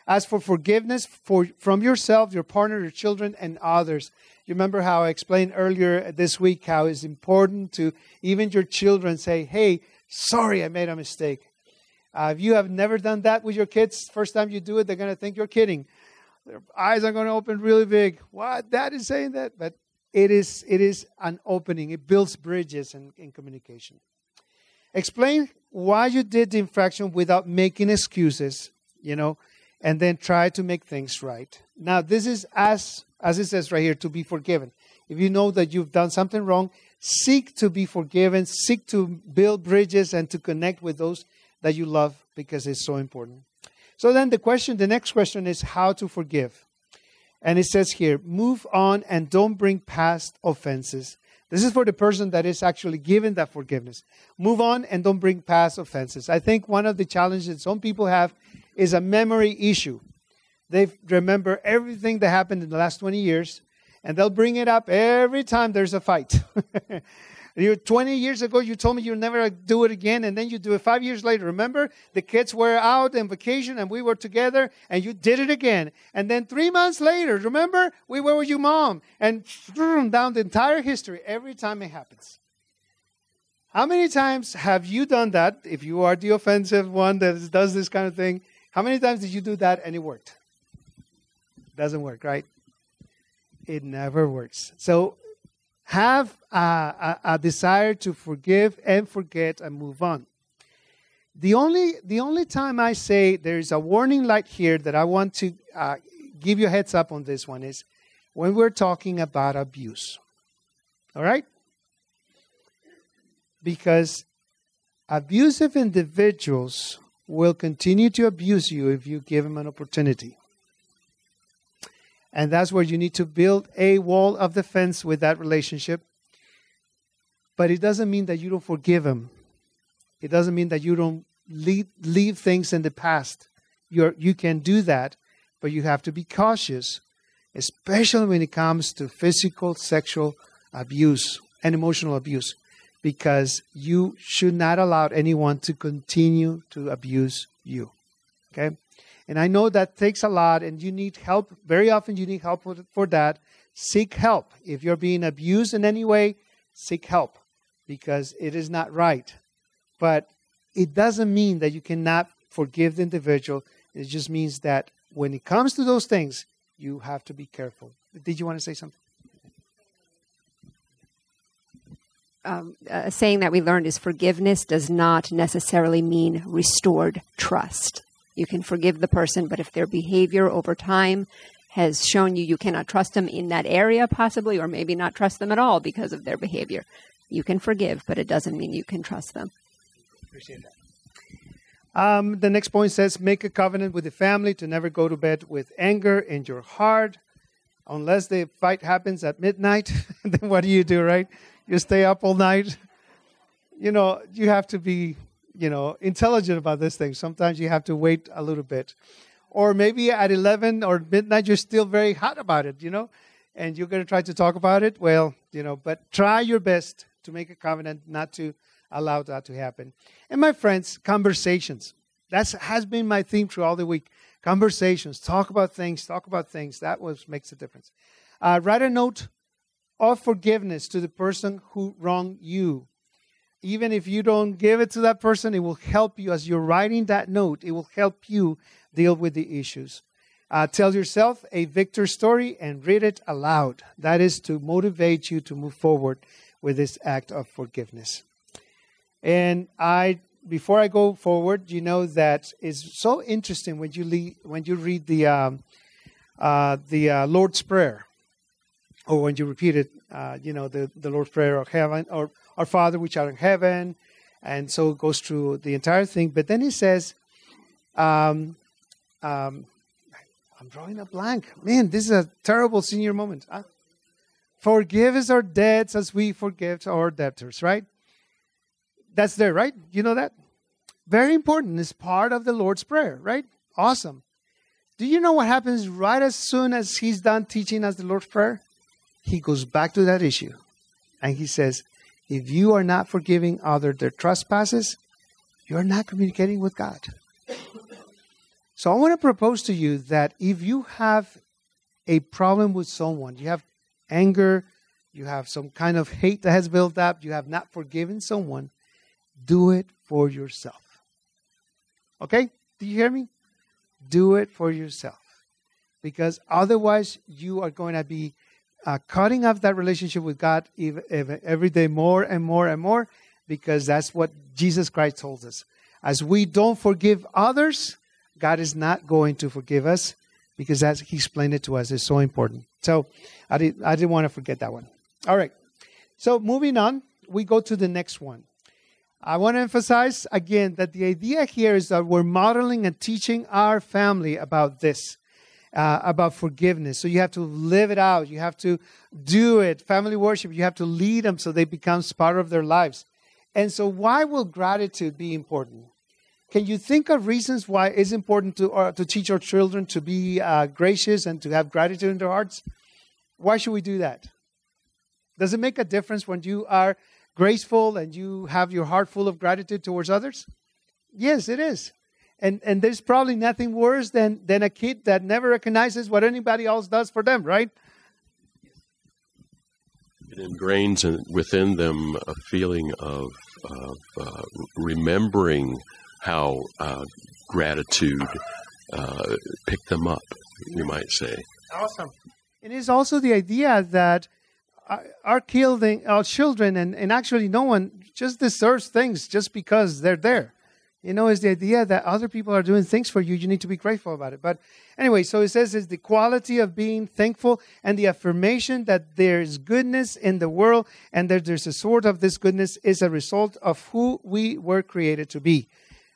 As for forgiveness for, from yourself, your partner, your children, and others, you remember how I explained earlier this week how it's important to even your children say, hey, sorry, I made a mistake. Uh, if you have never done that with your kids, first time you do it, they're going to think you're kidding. Their eyes are going to open really big. What? Dad is saying that? But it is, it is an opening. It builds bridges in, in communication. Explain why you did the infraction without making excuses, you know, and then try to make things right. Now, this is as, as it says right here, to be forgiven. If you know that you've done something wrong, seek to be forgiven, seek to build bridges and to connect with those that you love because it's so important. So then the question, the next question is how to forgive. And it says here, move on and don't bring past offenses. This is for the person that is actually given that forgiveness. Move on and don't bring past offenses. I think one of the challenges some people have is a memory issue. They remember everything that happened in the last 20 years, and they'll bring it up every time there's a fight. You 20 years ago, you told me you'll never do it again, and then you do it five years later. Remember, the kids were out on vacation and we were together, and you did it again. And then three months later, remember, we were with your mom, and down the entire history every time it happens. How many times have you done that? If you are the offensive one that does this kind of thing, how many times did you do that and it worked? Doesn't work, right? It never works. So have a, a, a, desire to forgive and forget and move on. The only, the only time I say there is a warning light here that I want to uh, give you a heads up on this one is when we're talking about abuse. All right? Because abusive individuals will continue to abuse you if you give him an opportunity. And that's where you need to build a wall of defense with that relationship. But it doesn't mean that you don't forgive him. It doesn't mean that you don't leave, leave things in the past. You're, you can do that, but you have to be cautious, especially when it comes to physical, sexual abuse and emotional abuse, because you should not allow anyone to continue to abuse you. Okay? And I know that takes a lot, and you need help. Very often, you need help for that. Seek help. If you're being abused in any way, seek help because it is not right. But it doesn't mean that you cannot forgive the individual. It just means that when it comes to those things, you have to be careful. Did you want to say something? Um, a saying that we learned is forgiveness does not necessarily mean restored trust. You can forgive the person, but if their behavior over time has shown you you cannot trust them in that area, possibly, or maybe not trust them at all because of their behavior, you can forgive, but it doesn't mean you can trust them. Appreciate that. Um, the next point says make a covenant with the family to never go to bed with anger in your heart. Unless the fight happens at midnight, then what do you do, right? You stay up all night. You know, you have to be you know, intelligent about this thing. Sometimes you have to wait a little bit. Or maybe at 11 or midnight, you're still very hot about it, you know, and you're going to try to talk about it. Well, you know, but try your best to make a covenant not to allow that to happen. And my friends, conversations. That has been my theme through all the week. Conversations. Talk about things. Talk about things. That was makes a difference. Uh, write a note of forgiveness to the person who wronged you even if you don't give it to that person, it will help you as you're writing that note. It will help you deal with the issues. Uh, tell yourself a victor story and read it aloud. That is to motivate you to move forward with this act of forgiveness. And I, before I go forward, you know that it's so interesting when you lead, when you read the um, uh, the uh, Lord's Prayer, or when you repeat it, uh, you know the the Lord's Prayer of heaven, or Our Father which art in heaven, and so it goes through the entire thing. But then he says, um, um, I'm drawing a blank. Man, this is a terrible senior moment. Huh? Forgive us our debts as we forgive our debtors, right? That's there, right? You know that? Very important. It's part of the Lord's Prayer, right? Awesome. Do you know what happens right as soon as he's done teaching us the Lord's Prayer? He goes back to that issue and he says, If you are not forgiving other their trespasses, you're not communicating with God. So I want to propose to you that if you have a problem with someone, you have anger, you have some kind of hate that has built up, you have not forgiven someone, do it for yourself. Okay? Do you hear me? Do it for yourself. Because otherwise, you are going to be uh, cutting off that relationship with God every day more and more and more, because that's what Jesus Christ told us. As we don't forgive others, God is not going to forgive us because as He explained it to us, is so important. So I, did, I didn't want to forget that one. All right. So moving on, we go to the next one. I want to emphasize again that the idea here is that we're modeling and teaching our family about this, uh, about forgiveness. So you have to live it out. You have to do it. Family worship, you have to lead them so they become part of their lives. And so, why will gratitude be important? Can you think of reasons why it's important to, uh, to teach our children to be uh, gracious and to have gratitude in their hearts? Why should we do that? Does it make a difference when you are graceful and you have your heart full of gratitude towards others? Yes, it is. And, and there's probably nothing worse than, than a kid that never recognizes what anybody else does for them, right? It ingrains within them a feeling of, of uh, remembering how uh, gratitude uh, picked them up, you might say. Awesome. It is also the idea that our, children, our children, and, and actually no one just deserves things just because they're there. You know, is the idea that other people are doing things for you. You need to be grateful about it. But anyway, so it says it's the quality of being thankful and the affirmation that there's goodness in the world and that there's a sort of this goodness is a result of who we were created to be.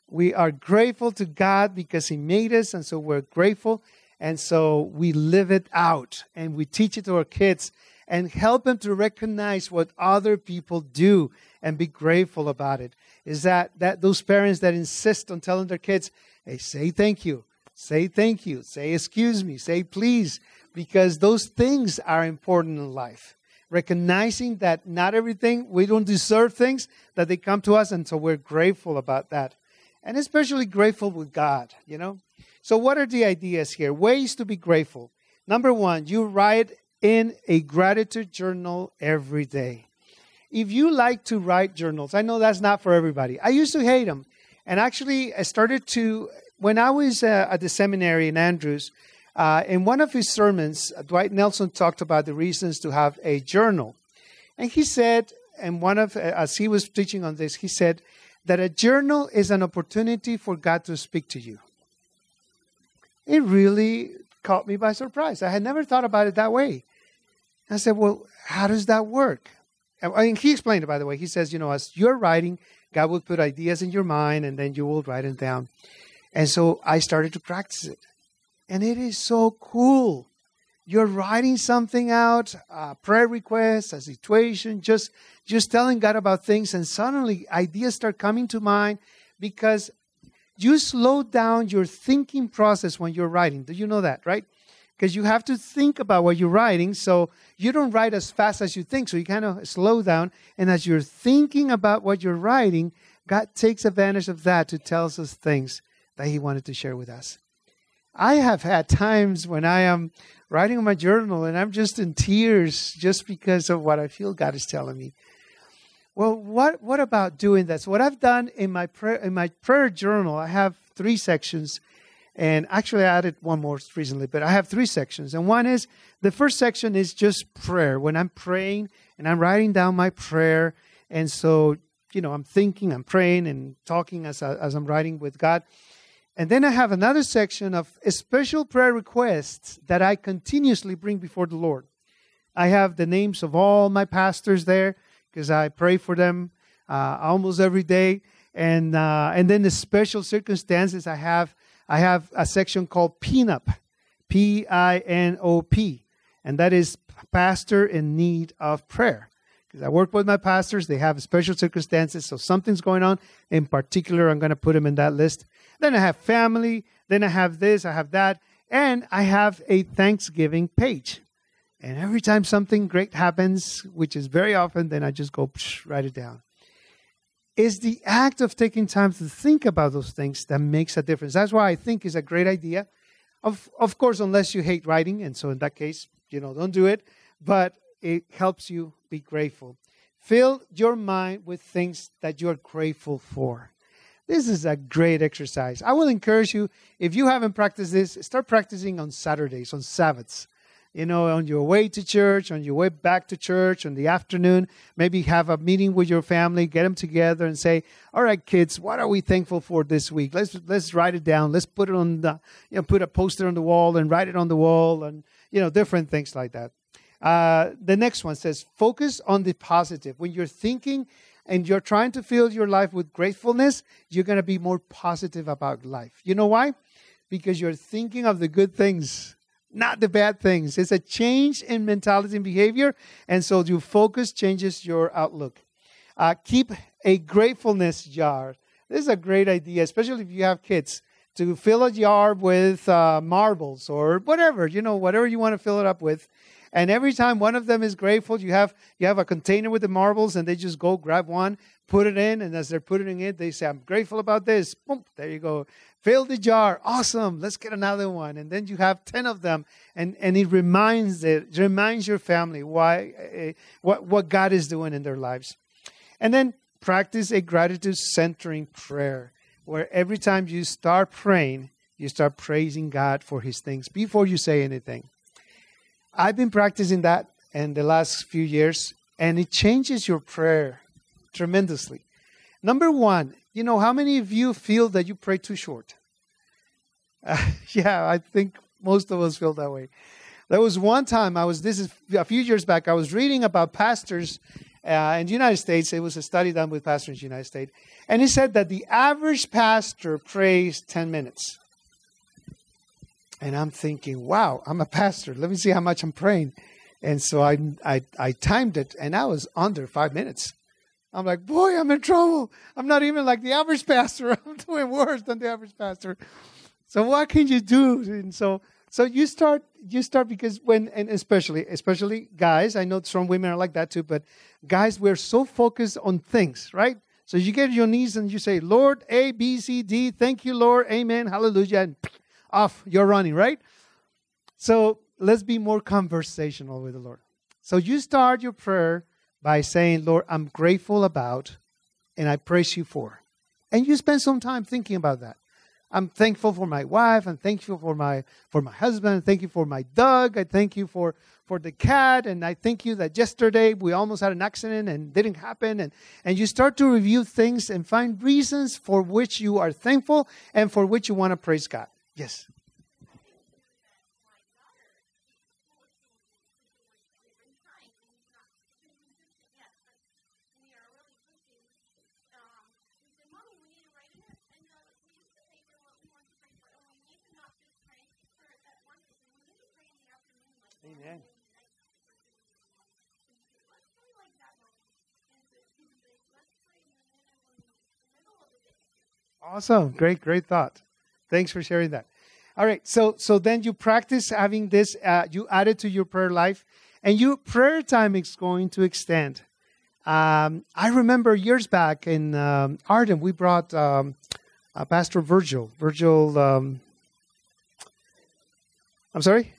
We are grateful to God because He made us, and so we're grateful. And so we live it out and we teach it to our kids and help them to recognize what other people do and be grateful about it. Is that, that those parents that insist on telling their kids, hey, say thank you, say thank you, say excuse me, say please, because those things are important in life. Recognizing that not everything, we don't deserve things, that they come to us, and so we're grateful about that and especially grateful with God, you know? So, what are the ideas here? Ways to be grateful. Number one, you write in a gratitude journal every day. If you like to write journals, I know that's not for everybody. I used to hate them. And actually, I started to, when I was uh, at the seminary in Andrews, uh, in one of his sermons, Dwight Nelson talked about the reasons to have a journal. And he said, and one of, as he was teaching on this, he said, that a journal is an opportunity for God to speak to you. It really caught me by surprise. I had never thought about it that way. I said, Well, how does that work? And he explained it, by the way. He says, You know, as you're writing, God will put ideas in your mind and then you will write them down. And so I started to practice it. And it is so cool you're writing something out, a prayer request, a situation, just just telling God about things, and suddenly ideas start coming to mind because you slow down your thinking process when you're writing. Do you know that, right? Because you have to think about what you're writing, so you don't write as fast as you think. So you kind of slow down, and as you're thinking about what you're writing, God takes advantage of that to tell us things that He wanted to share with us. I have had times when I am writing my journal and I'm just in tears just because of what I feel God is telling me. Well, what what about doing this? What I've done in my prayer in my prayer journal, I have three sections, and actually I added one more recently, but I have three sections. And one is the first section is just prayer. When I'm praying and I'm writing down my prayer, and so you know I'm thinking, I'm praying, and talking as I, as I'm writing with God. And then I have another section of special prayer requests that I continuously bring before the Lord. I have the names of all my pastors there because I pray for them uh, almost every day. And uh, and then the special circumstances I have I have a section called PINOP, P I N O P, and that is pastor in need of prayer. Because I work with my pastors, they have special circumstances, so something's going on. In particular, I'm going to put them in that list. Then I have family. Then I have this. I have that, and I have a Thanksgiving page. And every time something great happens, which is very often, then I just go psh, write it down. It's the act of taking time to think about those things that makes a difference. That's why I think is a great idea. Of of course, unless you hate writing, and so in that case, you know, don't do it. But it helps you be grateful. Fill your mind with things that you're grateful for. This is a great exercise. I will encourage you, if you haven't practiced this, start practicing on Saturdays, on Sabbaths you know, on your way to church, on your way back to church, in the afternoon, maybe have a meeting with your family, get them together and say, all right, kids, what are we thankful for this week? Let's, let's write it down. Let's put it on the, you know, put a poster on the wall and write it on the wall and, you know, different things like that. Uh, the next one says, focus on the positive. When you're thinking and you're trying to fill your life with gratefulness, you're going to be more positive about life. You know why? Because you're thinking of the good things not the bad things. It's a change in mentality and behavior. And so your focus changes your outlook. Uh, keep a gratefulness jar. This is a great idea, especially if you have kids, to fill a jar with uh, marbles or whatever, you know, whatever you want to fill it up with. And every time one of them is grateful, you have you have a container with the marbles, and they just go grab one, put it in, and as they're putting it they say, "I'm grateful about this." Boom, there you go. Fill the jar. Awesome. Let's get another one. And then you have 10 of them. And, and it reminds it reminds your family why uh, what, what God is doing in their lives. And then practice a gratitude centering prayer where every time you start praying, you start praising God for his things before you say anything. I've been practicing that in the last few years, and it changes your prayer tremendously. Number one, you know, how many of you feel that you pray too short? Uh, yeah, I think most of us feel that way. There was one time I was, this is a few years back, I was reading about pastors uh, in the United States. It was a study done with pastors in the United States. And he said that the average pastor prays 10 minutes. And I'm thinking, wow, I'm a pastor. Let me see how much I'm praying. And so I, I, I timed it, and I was under five minutes. I'm like, boy, I'm in trouble. I'm not even like the average pastor. I'm doing worse than the average pastor. So what can you do? And so so you start you start because when and especially especially guys, I know some women are like that too, but guys, we're so focused on things, right? So you get your knees and you say, Lord, A, B, C, D, thank you, Lord, Amen, hallelujah, and off, you're running, right? So let's be more conversational with the Lord. So you start your prayer by saying, Lord, I'm grateful about and I praise you for. And you spend some time thinking about that. I'm thankful for my wife. I'm thankful for my for my husband. Thank you for my dog. I thank you for for the cat. And I thank you that yesterday we almost had an accident and didn't happen. And and you start to review things and find reasons for which you are thankful and for which you want to praise God. Yes. Awesome. Great, great thought. Thanks for sharing that. All right. So, so then you practice having this, uh, you add it to your prayer life, and your prayer time is going to extend. Um, I remember years back in um, Arden, we brought um, uh, Pastor Virgil. Virgil, um, I'm sorry?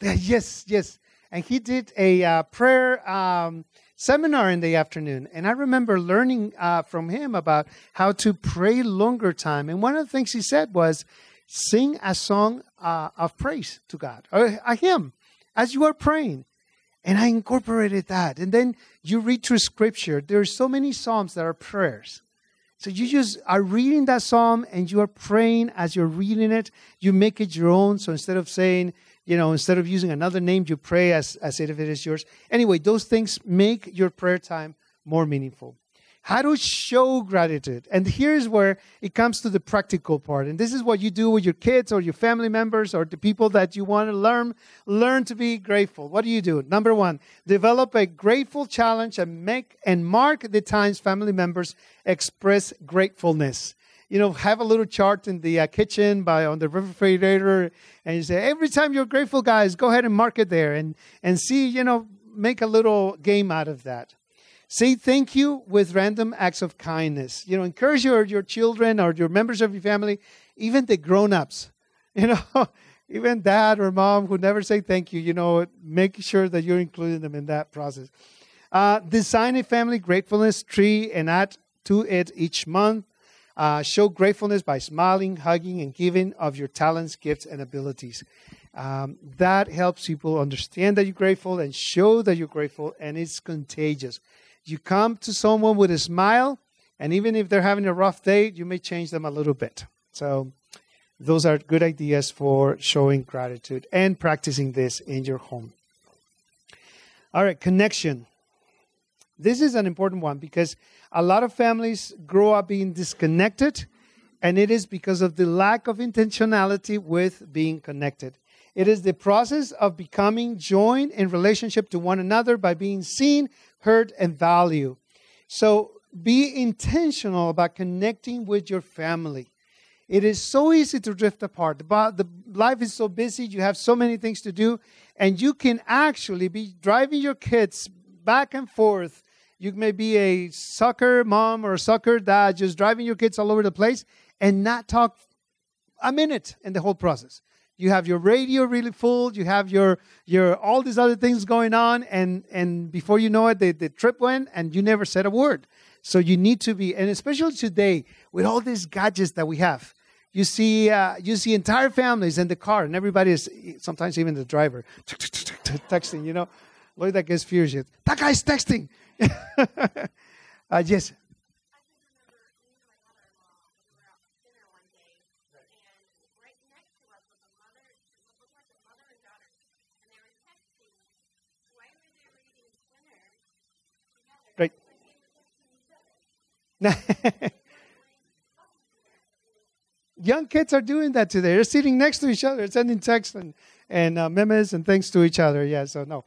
yes, yes. and he did a uh, prayer um, seminar in the afternoon. And I remember learning uh, from him about how to pray longer time. And one of the things he said was, sing a song uh, of praise to God, or a hymn, as you are praying. And I incorporated that. And then you read through scripture. There are so many psalms that are prayers. So you just are reading that psalm and you are praying as you're reading it. You make it your own. So instead of saying, you know, instead of using another name, you pray as, as if it is yours. Anyway, those things make your prayer time more meaningful how to show gratitude. And here's where it comes to the practical part. And this is what you do with your kids or your family members or the people that you want to learn learn to be grateful. What do you do? Number 1, develop a grateful challenge and make and mark the times family members express gratefulness. You know, have a little chart in the uh, kitchen by on the refrigerator and you say every time you're grateful guys, go ahead and mark it there and and see, you know, make a little game out of that. Say thank you with random acts of kindness. You know, encourage your, your children or your members of your family, even the grown ups. You know, even dad or mom who never say thank you, you know, make sure that you're including them in that process. Uh, design a family gratefulness tree and add to it each month. Uh, show gratefulness by smiling, hugging, and giving of your talents, gifts, and abilities. Um, that helps people understand that you're grateful and show that you're grateful, and it's contagious. You come to someone with a smile, and even if they're having a rough day, you may change them a little bit. So, those are good ideas for showing gratitude and practicing this in your home. All right, connection. This is an important one because a lot of families grow up being disconnected, and it is because of the lack of intentionality with being connected. It is the process of becoming joined in relationship to one another by being seen, heard, and valued. So be intentional about connecting with your family. It is so easy to drift apart. The, the life is so busy, you have so many things to do, and you can actually be driving your kids back and forth. You may be a soccer mom or a soccer dad, just driving your kids all over the place and not talk a minute in the whole process you have your radio really full. You have your your all these other things going on. And and before you know it the, the trip went and you never said a word. So you need to be and especially today with all these gadgets that we have you see uh, you see entire families in the car and everybody is sometimes even the driver texting you know? Look that gets furious. That guy's texting. Uh, yes Young kids are doing that today. They're sitting next to each other, sending texts and, and uh, memes and things to each other. Yeah, so no.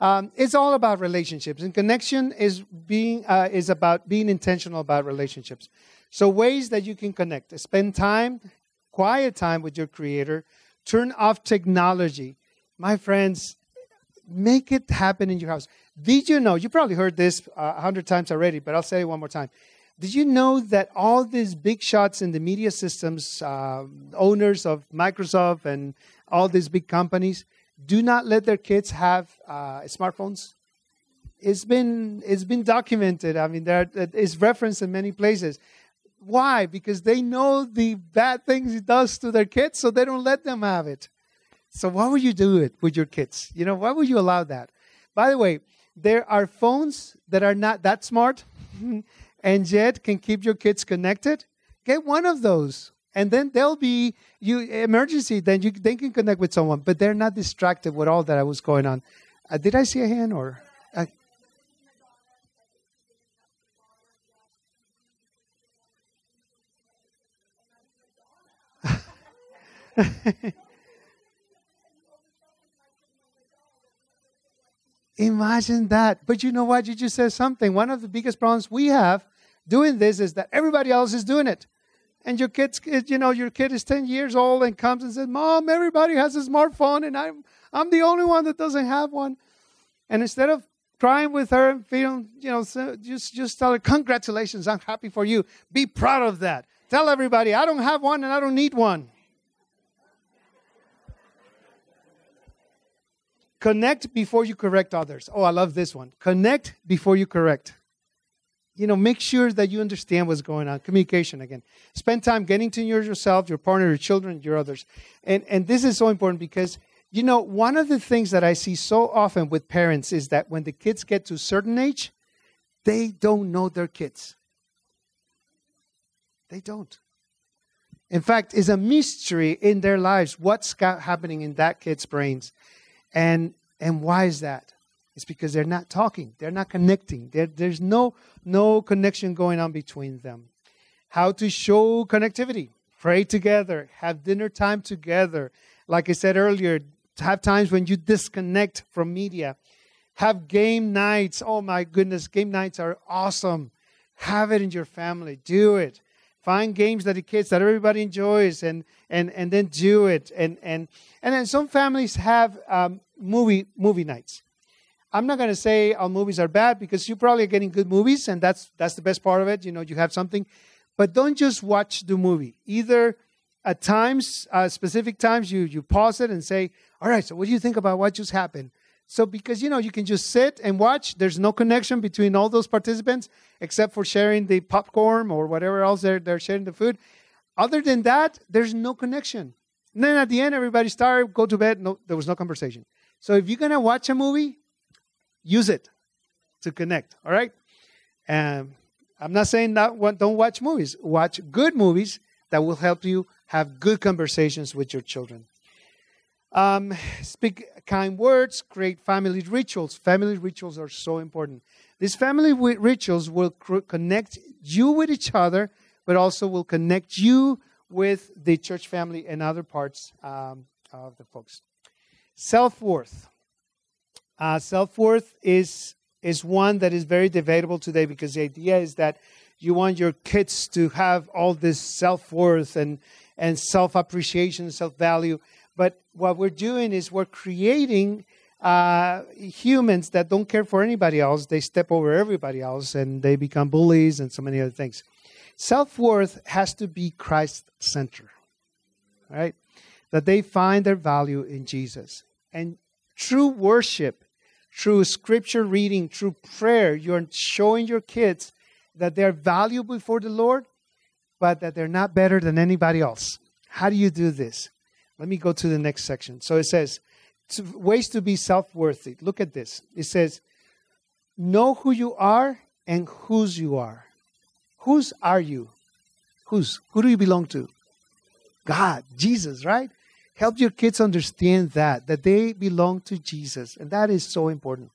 Um, it's all about relationships, and connection is being uh, is about being intentional about relationships. So ways that you can connect: spend time, quiet time with your Creator. Turn off technology, my friends. Make it happen in your house. Did you know? You probably heard this uh, a hundred times already, but I'll say it one more time. Did you know that all these big shots in the media systems, uh, owners of Microsoft and all these big companies, do not let their kids have uh, smartphones? It's been it's been documented. I mean, it's referenced in many places. Why? Because they know the bad things it does to their kids, so they don't let them have it. So why would you do it with your kids? You know, why would you allow that? By the way, there are phones that are not that smart and yet can keep your kids connected, get one of those. And then they'll be you emergency. Then you they can connect with someone, but they're not distracted with all that I was going on. Uh, did I see a hand or? Uh, Imagine that. But you know what? You just said something. One of the biggest problems we have doing this is that everybody else is doing it. And your kid's, you know, your kid is 10 years old and comes and says, Mom, everybody has a smartphone and I'm, I'm the only one that doesn't have one. And instead of crying with her and feeling, you know, just, just tell her, Congratulations, I'm happy for you. Be proud of that. Tell everybody, I don't have one and I don't need one. Connect before you correct others. Oh, I love this one. Connect before you correct. You know, make sure that you understand what's going on. Communication again. Spend time getting to know yourself, your partner, your children, your others. And and this is so important because you know, one of the things that I see so often with parents is that when the kids get to a certain age, they don't know their kids. They don't. In fact, it's a mystery in their lives what's happening in that kid's brains. And and why is that? It's because they're not talking. They're not connecting. There, there's no no connection going on between them. How to show connectivity? Pray together. Have dinner time together. Like I said earlier, have times when you disconnect from media. Have game nights. Oh my goodness, game nights are awesome. Have it in your family. Do it. Find games that the kids that everybody enjoys and and and then do it. And and and then some families have um, movie movie nights. I'm not going to say all movies are bad because you probably are getting good movies and that's that's the best part of it. You know, you have something, but don't just watch the movie. Either at times, uh, specific times, you you pause it and say, "All right, so what do you think about what just happened?" So because you know you can just sit and watch. There's no connection between all those participants except for sharing the popcorn or whatever else they're they're sharing the food. Other than that, there's no connection. And then at the end, everybody's tired, go to bed. No, there was no conversation. So if you're gonna watch a movie, use it to connect. All right. And I'm not saying that don't watch movies. Watch good movies that will help you have good conversations with your children. Um, speak kind words, create family rituals. Family rituals are so important. These family rituals will connect you with each other, but also will connect you with the church family and other parts um, of the folks. Self worth. Uh, Self worth is is one that is very debatable today because the idea is that you want your kids to have all this self worth and and self appreciation, self value. But what we're doing is we're creating uh, humans that don't care for anybody else. They step over everybody else and they become bullies and so many other things. Self worth has to be Christ centered, right? That they find their value in Jesus. And true worship, through scripture reading, through prayer, you're showing your kids that they're valuable for the Lord but that they're not better than anybody else. How do you do this? Let me go to the next section. So it says, ways to be self worthy. Look at this. It says, know who you are and whose you are. Whose are you? Whose? Who do you belong to? God, Jesus, right? Help your kids understand that, that they belong to Jesus. And that is so important.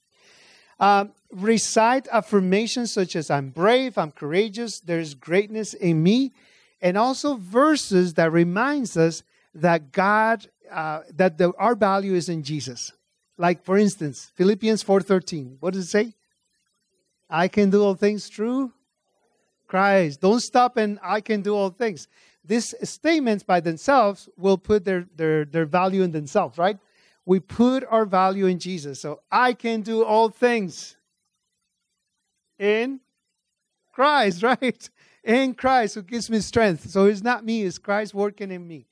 Um, recite affirmations such as I'm brave, I'm courageous, there's greatness in me, and also verses that reminds us that God, uh, that the, our value is in Jesus. Like for instance, Philippians 4:13. What does it say? I can do all things through Christ. Don't stop and I can do all things. These statements by themselves will put their, their, their value in themselves, right? We put our value in Jesus. So I can do all things in Christ, right? In Christ who gives me strength. So it's not me, it's Christ working in me.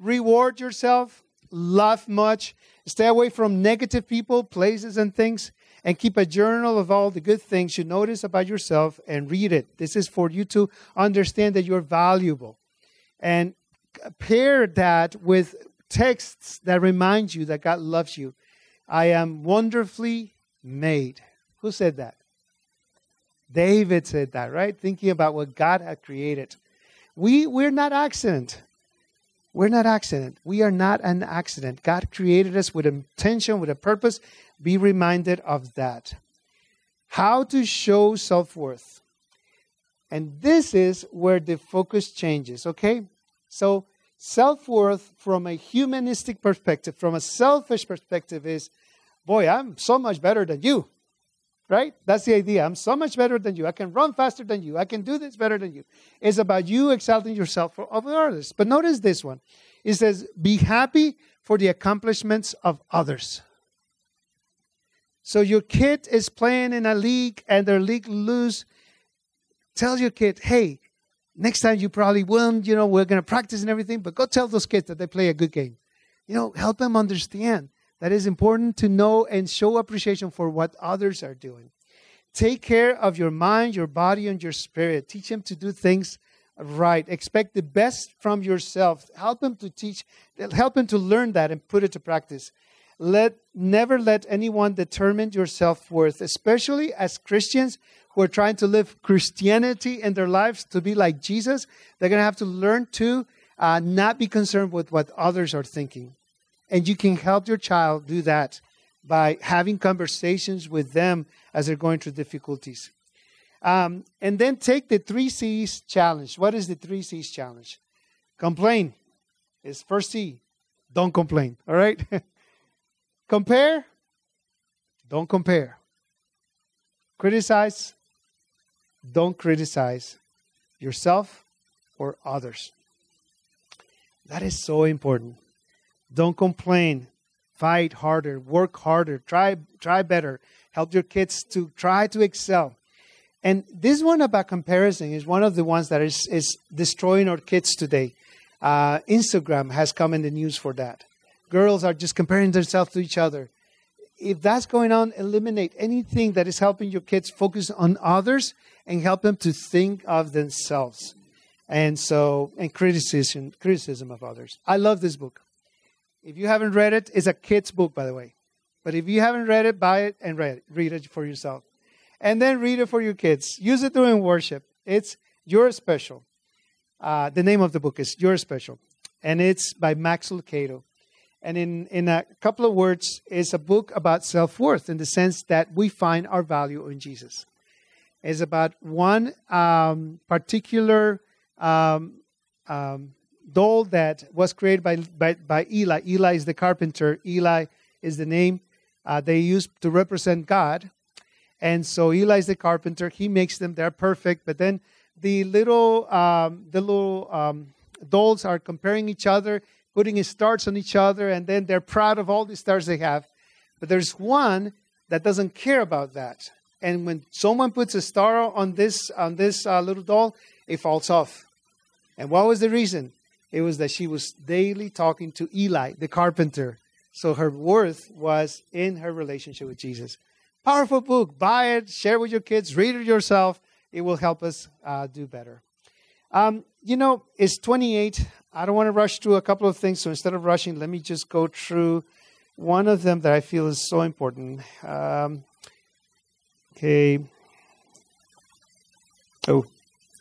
Reward yourself, laugh much, stay away from negative people, places, and things, and keep a journal of all the good things you notice about yourself and read it. This is for you to understand that you're valuable. And pair that with texts that remind you that God loves you. I am wonderfully made. Who said that? David said that, right? Thinking about what God had created. We, we're not accident. We're not accident. We are not an accident. God created us with intention, with a purpose. Be reminded of that. How to show self worth. And this is where the focus changes, okay? So, self worth from a humanistic perspective, from a selfish perspective, is boy, I'm so much better than you. Right? That's the idea. I'm so much better than you. I can run faster than you. I can do this better than you. It's about you exalting yourself over others. But notice this one. It says, be happy for the accomplishments of others. So your kid is playing in a league and their league lose. Tell your kid, hey, next time you probably won't, you know, we're going to practice and everything, but go tell those kids that they play a good game. You know, help them understand that is important to know and show appreciation for what others are doing. Take care of your mind, your body, and your spirit. Teach them to do things right. Expect the best from yourself. Help them to teach, help them to learn that and put it to practice. Let never let anyone determine your self-worth, especially as Christians who are trying to live Christianity in their lives to be like Jesus. They're going to have to learn to uh, not be concerned with what others are thinking. And you can help your child do that by having conversations with them as they're going through difficulties. Um, and then take the three C's challenge. What is the three C's challenge? Complain is first C. Don't complain. All right? compare. Don't compare. Criticize. Don't criticize yourself or others. That is so important. Don't complain. Fight harder. Work harder. Try try better. Help your kids to try to excel. And this one about comparison is one of the ones that is, is destroying our kids today. Uh, Instagram has come in the news for that. Girls are just comparing themselves to each other. If that's going on, eliminate anything that is helping your kids focus on others and help them to think of themselves. And so, and criticism, criticism of others. I love this book. If you haven't read it, it's a kid's book, by the way. But if you haven't read it, buy it and read it. Read it for yourself and then read it for your kids. Use it during worship. It's You're Special. Uh, the name of the book is You're Special, and it's by Max Lucado. And in, in a couple of words, it's a book about self worth in the sense that we find our value in Jesus. It's about one um, particular um, um, doll that was created by, by, by Eli. Eli is the carpenter, Eli is the name uh, they used to represent God. And so Eli is the carpenter. He makes them. They're perfect. But then the little um, the little um, dolls are comparing each other, putting stars on each other, and then they're proud of all the stars they have. But there's one that doesn't care about that. And when someone puts a star on this on this uh, little doll, it falls off. And what was the reason? It was that she was daily talking to Eli, the carpenter. So her worth was in her relationship with Jesus. Powerful book. Buy it, share with your kids, read it yourself. It will help us uh, do better. Um, you know, it's 28. I don't want to rush through a couple of things, so instead of rushing, let me just go through one of them that I feel is so important. Um, okay. Oh,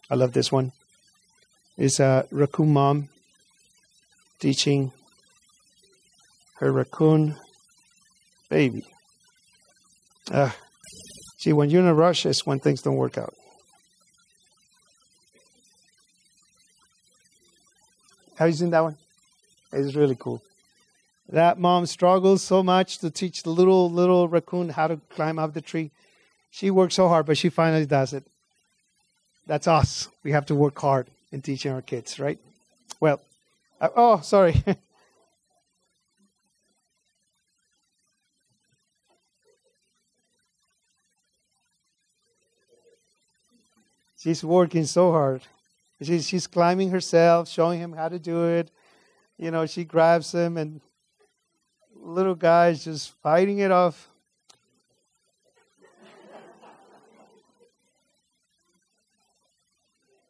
I love this one. It's a raccoon mom teaching her raccoon baby. Uh, see, when you're in a rush, it's when things don't work out. Have you seen that one? It's really cool. That mom struggles so much to teach the little little raccoon how to climb up the tree. She works so hard, but she finally does it. That's us. We have to work hard in teaching our kids, right? Well, uh, oh, sorry. She's working so hard. She's, she's climbing herself, showing him how to do it. You know, she grabs him, and little guy's just fighting it off.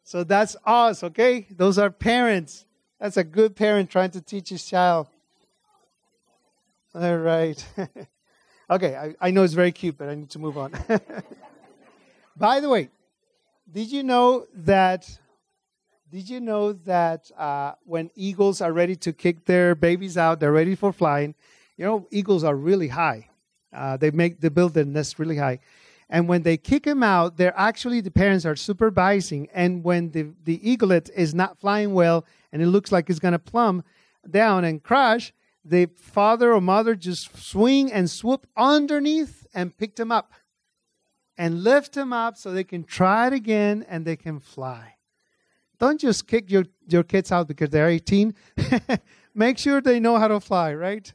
So that's us, okay? Those are parents. That's a good parent trying to teach his child. All right. okay, I, I know it's very cute, but I need to move on. By the way, did you know that? Did you know that uh, when eagles are ready to kick their babies out, they're ready for flying. You know, eagles are really high. Uh, they make they build their nest really high, and when they kick him out, they're actually the parents are supervising. And when the the eaglet is not flying well, and it looks like it's going to plumb down and crash, the father or mother just swing and swoop underneath and pick them up and lift them up so they can try it again and they can fly. Don't just kick your, your kids out because they're 18. Make sure they know how to fly, right?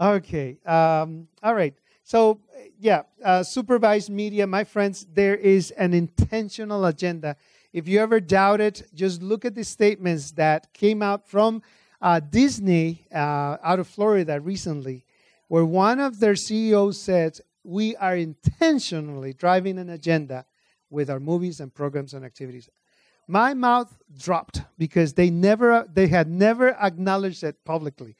Okay. Um, all right. So, yeah, uh, supervised media, my friends, there is an intentional agenda. If you ever doubt it, just look at the statements that came out from uh, Disney uh, out of Florida recently where one of their CEOs said, We are intentionally driving an agenda with our movies and programs and activities. My mouth dropped because they never they had never acknowledged it publicly.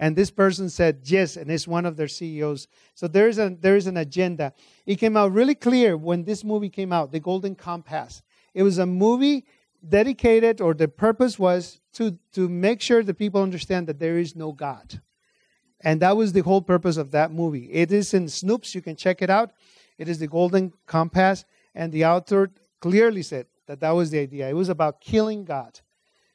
And this person said yes, and it's one of their CEOs. So there is a there is an agenda. It came out really clear when this movie came out, The Golden Compass. It was a movie dedicated, or the purpose was to to make sure that people understand that there is no God. And that was the whole purpose of that movie. It is in Snopes. you can check it out. It is the Golden Compass, and the author clearly said that that was the idea. It was about killing God.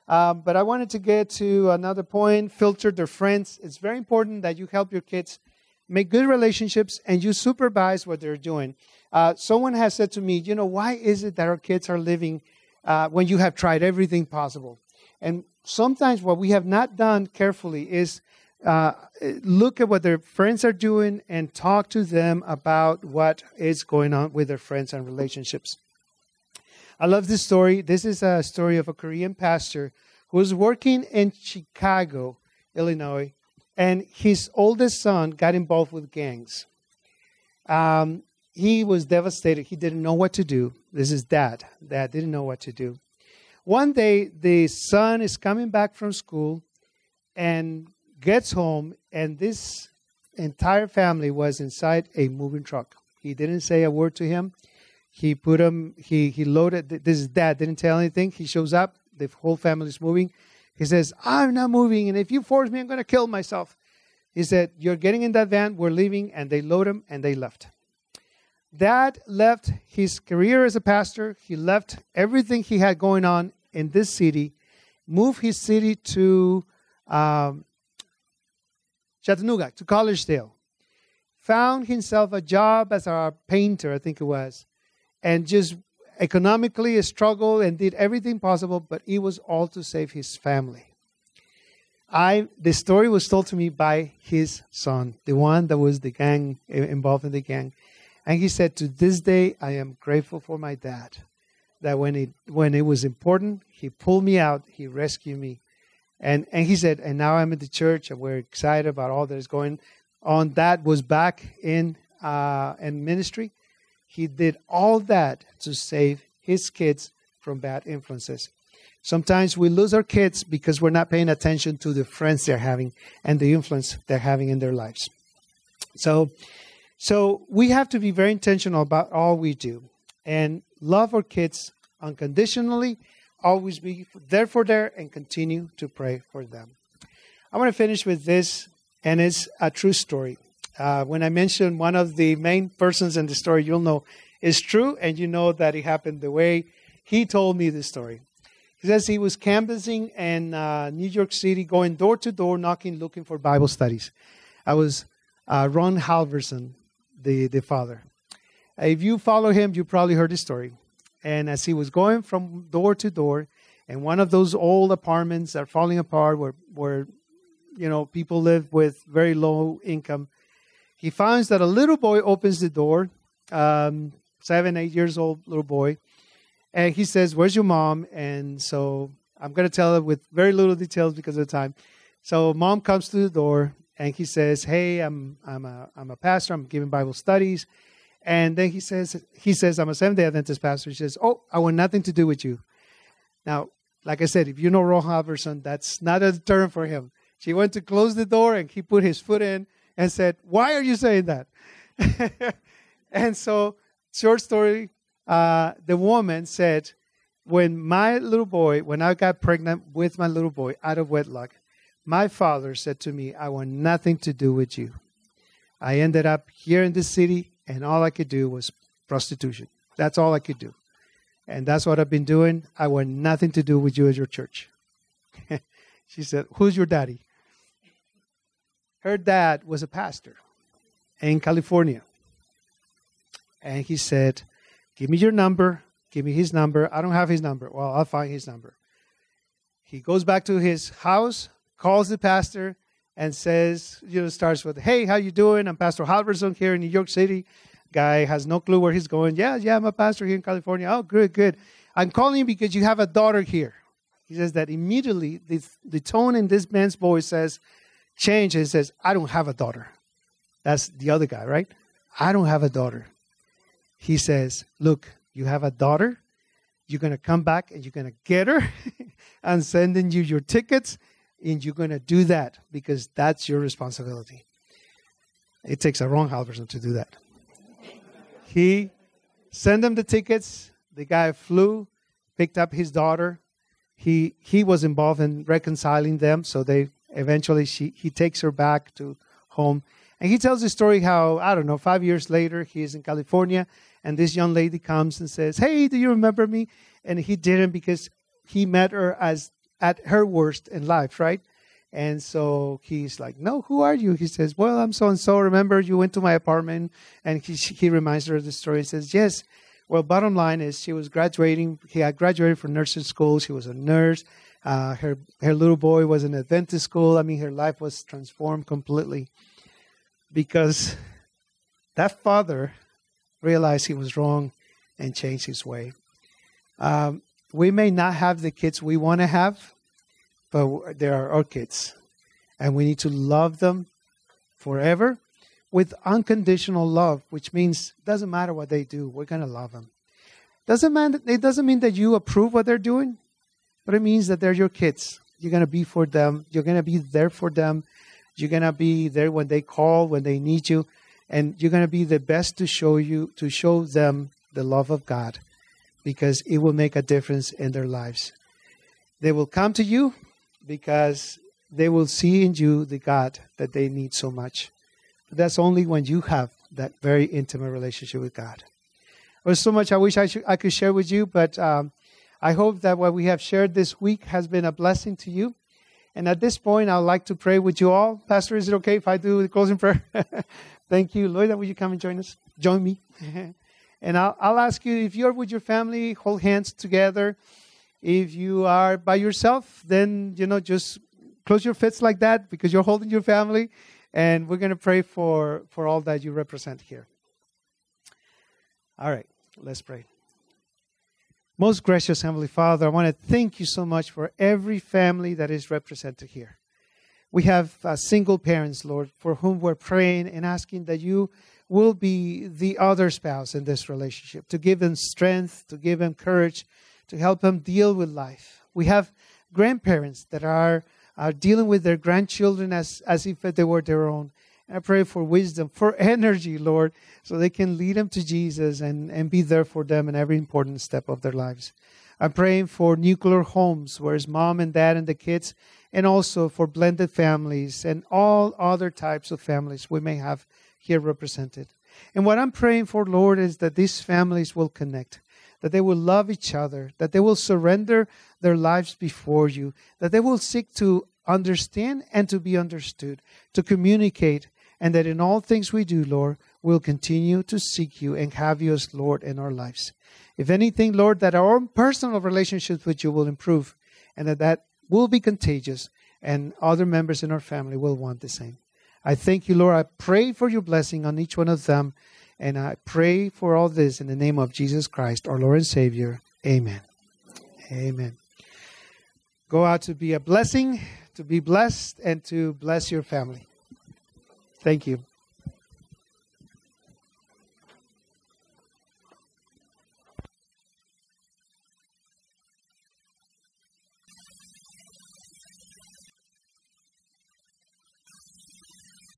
Um, but I wanted to get to another point filter their friends. It's very important that you help your kids make good relationships and you supervise what they're doing. Uh, someone has said to me, you know, why is it that our kids are living uh, when you have tried everything possible? And sometimes what we have not done carefully is uh, look at what their friends are doing and talk to them about what is going on with their friends and relationships. I love this story. This is a story of a Korean pastor who was working in Chicago, Illinois, and his oldest son got involved with gangs. Um, he was devastated. He didn't know what to do. This is dad. Dad didn't know what to do. One day, the son is coming back from school and gets home, and this entire family was inside a moving truck. He didn't say a word to him. He put him, he, he loaded, this is dad, didn't tell anything. He shows up, the whole family's moving. He says, I'm not moving, and if you force me, I'm going to kill myself. He said, You're getting in that van, we're leaving, and they load him, and they left. Dad left his career as a pastor, he left everything he had going on in this city, moved his city to um, Chattanooga, to Collegedale, found himself a job as a painter, I think it was, and just economically struggled and did everything possible, but it was all to save his family. I the story was told to me by his son, the one that was the gang involved in the gang, and he said, "To this day, I am grateful for my dad. That when it when it was important, he pulled me out, he rescued me, and and he said, and now I'm in the church, and we're excited about all that is going on. That was back in uh, in ministry, he did all that to save his kids from bad influences. Sometimes we lose our kids because we're not paying attention to the friends they're having and the influence they're having in their lives. So, so we have to be very intentional about all we do and love our kids unconditionally, always be there for them, and continue to pray for them. I want to finish with this, and it's a true story. Uh, when I mention one of the main persons in the story, you'll know it's true, and you know that it happened the way he told me the story. He says he was canvassing in uh, New York City, going door to door, knocking, looking for Bible studies. I was uh, Ron Halverson, the, the father. If you follow him, you probably heard the story. And as he was going from door to door, and one of those old apartments that are falling apart, where, where you know people live with very low income, he finds that a little boy opens the door, um, seven, eight years old little boy, and he says, "Where's your mom?" And so I'm going to tell it with very little details because of the time. So mom comes to the door and he says, "Hey, I'm I'm a I'm a pastor. I'm giving Bible studies." And then he says he says, "I'm a Seventh Day Adventist pastor." He says, "Oh, I want nothing to do with you." Now, like I said, if you know Ron Halverson, that's not a term for him. She went to close the door and he put his foot in and said, Why are you saying that? and so, short story, uh, the woman said, When my little boy, when I got pregnant with my little boy out of wedlock, my father said to me, I want nothing to do with you. I ended up here in the city, and all I could do was prostitution. That's all I could do. And that's what I've been doing. I want nothing to do with you as your church. she said, Who's your daddy? Her dad was a pastor in California. And he said, Give me your number. Give me his number. I don't have his number. Well, I'll find his number. He goes back to his house, calls the pastor, and says, you know, starts with, Hey, how you doing? I'm Pastor Halverson here in New York City. Guy has no clue where he's going. Yeah, yeah, I'm a pastor here in California. Oh, good, good. I'm calling you because you have a daughter here. He says that immediately the, the tone in this man's voice says, change and says, I don't have a daughter. That's the other guy, right? I don't have a daughter. He says, Look, you have a daughter. You're going to come back and you're going to get her. I'm sending you your tickets and you're going to do that because that's your responsibility. It takes a Ron Halverson to do that. He sent them the tickets. The guy flew, picked up his daughter. He he was involved in reconciling them, so they eventually she he takes her back to home. And he tells the story how I don't know. Five years later, he is in California, and this young lady comes and says, "Hey, do you remember me?" And he didn't because he met her as at her worst in life, right? And so he's like, No, who are you? He says, Well, I'm so and so. Remember, you went to my apartment. And he, he reminds her of the story. He says, Yes. Well, bottom line is she was graduating. He had graduated from nursing school. She was a nurse. Uh, her, her little boy was in Adventist school. I mean, her life was transformed completely because that father realized he was wrong and changed his way. Um, we may not have the kids we want to have, but they are our kids. And we need to love them forever with unconditional love, which means doesn't matter what they do, we're to love them. Doesn't man, it doesn't mean that you approve what they're doing, but it means that they're your kids. You're going to be for them. You're going to be there for them. You're going to be there when they call, when they need you, and you're going to be the best to show you to show them the love of God because it will make a difference in their lives. They will come to you because they will see in you the God that they need so much. But that's only when you have that very intimate relationship with God. There's so much I wish I, I could share with you, but um, I hope that what we have shared this week has been a blessing to you. And at this point, I would like to pray with you all. Pastor, is it okay if I do the closing prayer? Thank you. Loida, will you come and join us? Join me. and I'll, I'll ask you if you're with your family, hold hands together. If you are by yourself, then, you know, just close your fists like that because you're holding your family. And we're going to pray for, for all that you represent here. All right, let's pray. Most gracious Heavenly Father, I want to thank you so much for every family that is represented here. We have uh, single parents, Lord, for whom we're praying and asking that you will be the other spouse in this relationship, to give them strength, to give them courage, to help them deal with life. We have grandparents that are, are dealing with their grandchildren as, as if they were their own. I pray for wisdom, for energy, Lord, so they can lead them to Jesus and, and be there for them in every important step of their lives. I'm praying for nuclear homes, where it's mom and dad and the kids, and also for blended families and all other types of families we may have here represented. And what I'm praying for, Lord, is that these families will connect that they will love each other, that they will surrender their lives before you, that they will seek to understand and to be understood, to communicate, and that in all things we do, Lord, we'll continue to seek you and have you as Lord in our lives. If anything, Lord, that our own personal relationships with you will improve and that that will be contagious and other members in our family will want the same. I thank you, Lord. I pray for your blessing on each one of them and I pray for all this in the name of Jesus Christ, our Lord and Savior. Amen. Amen. Go out to be a blessing, to be blessed, and to bless your family. Thank you.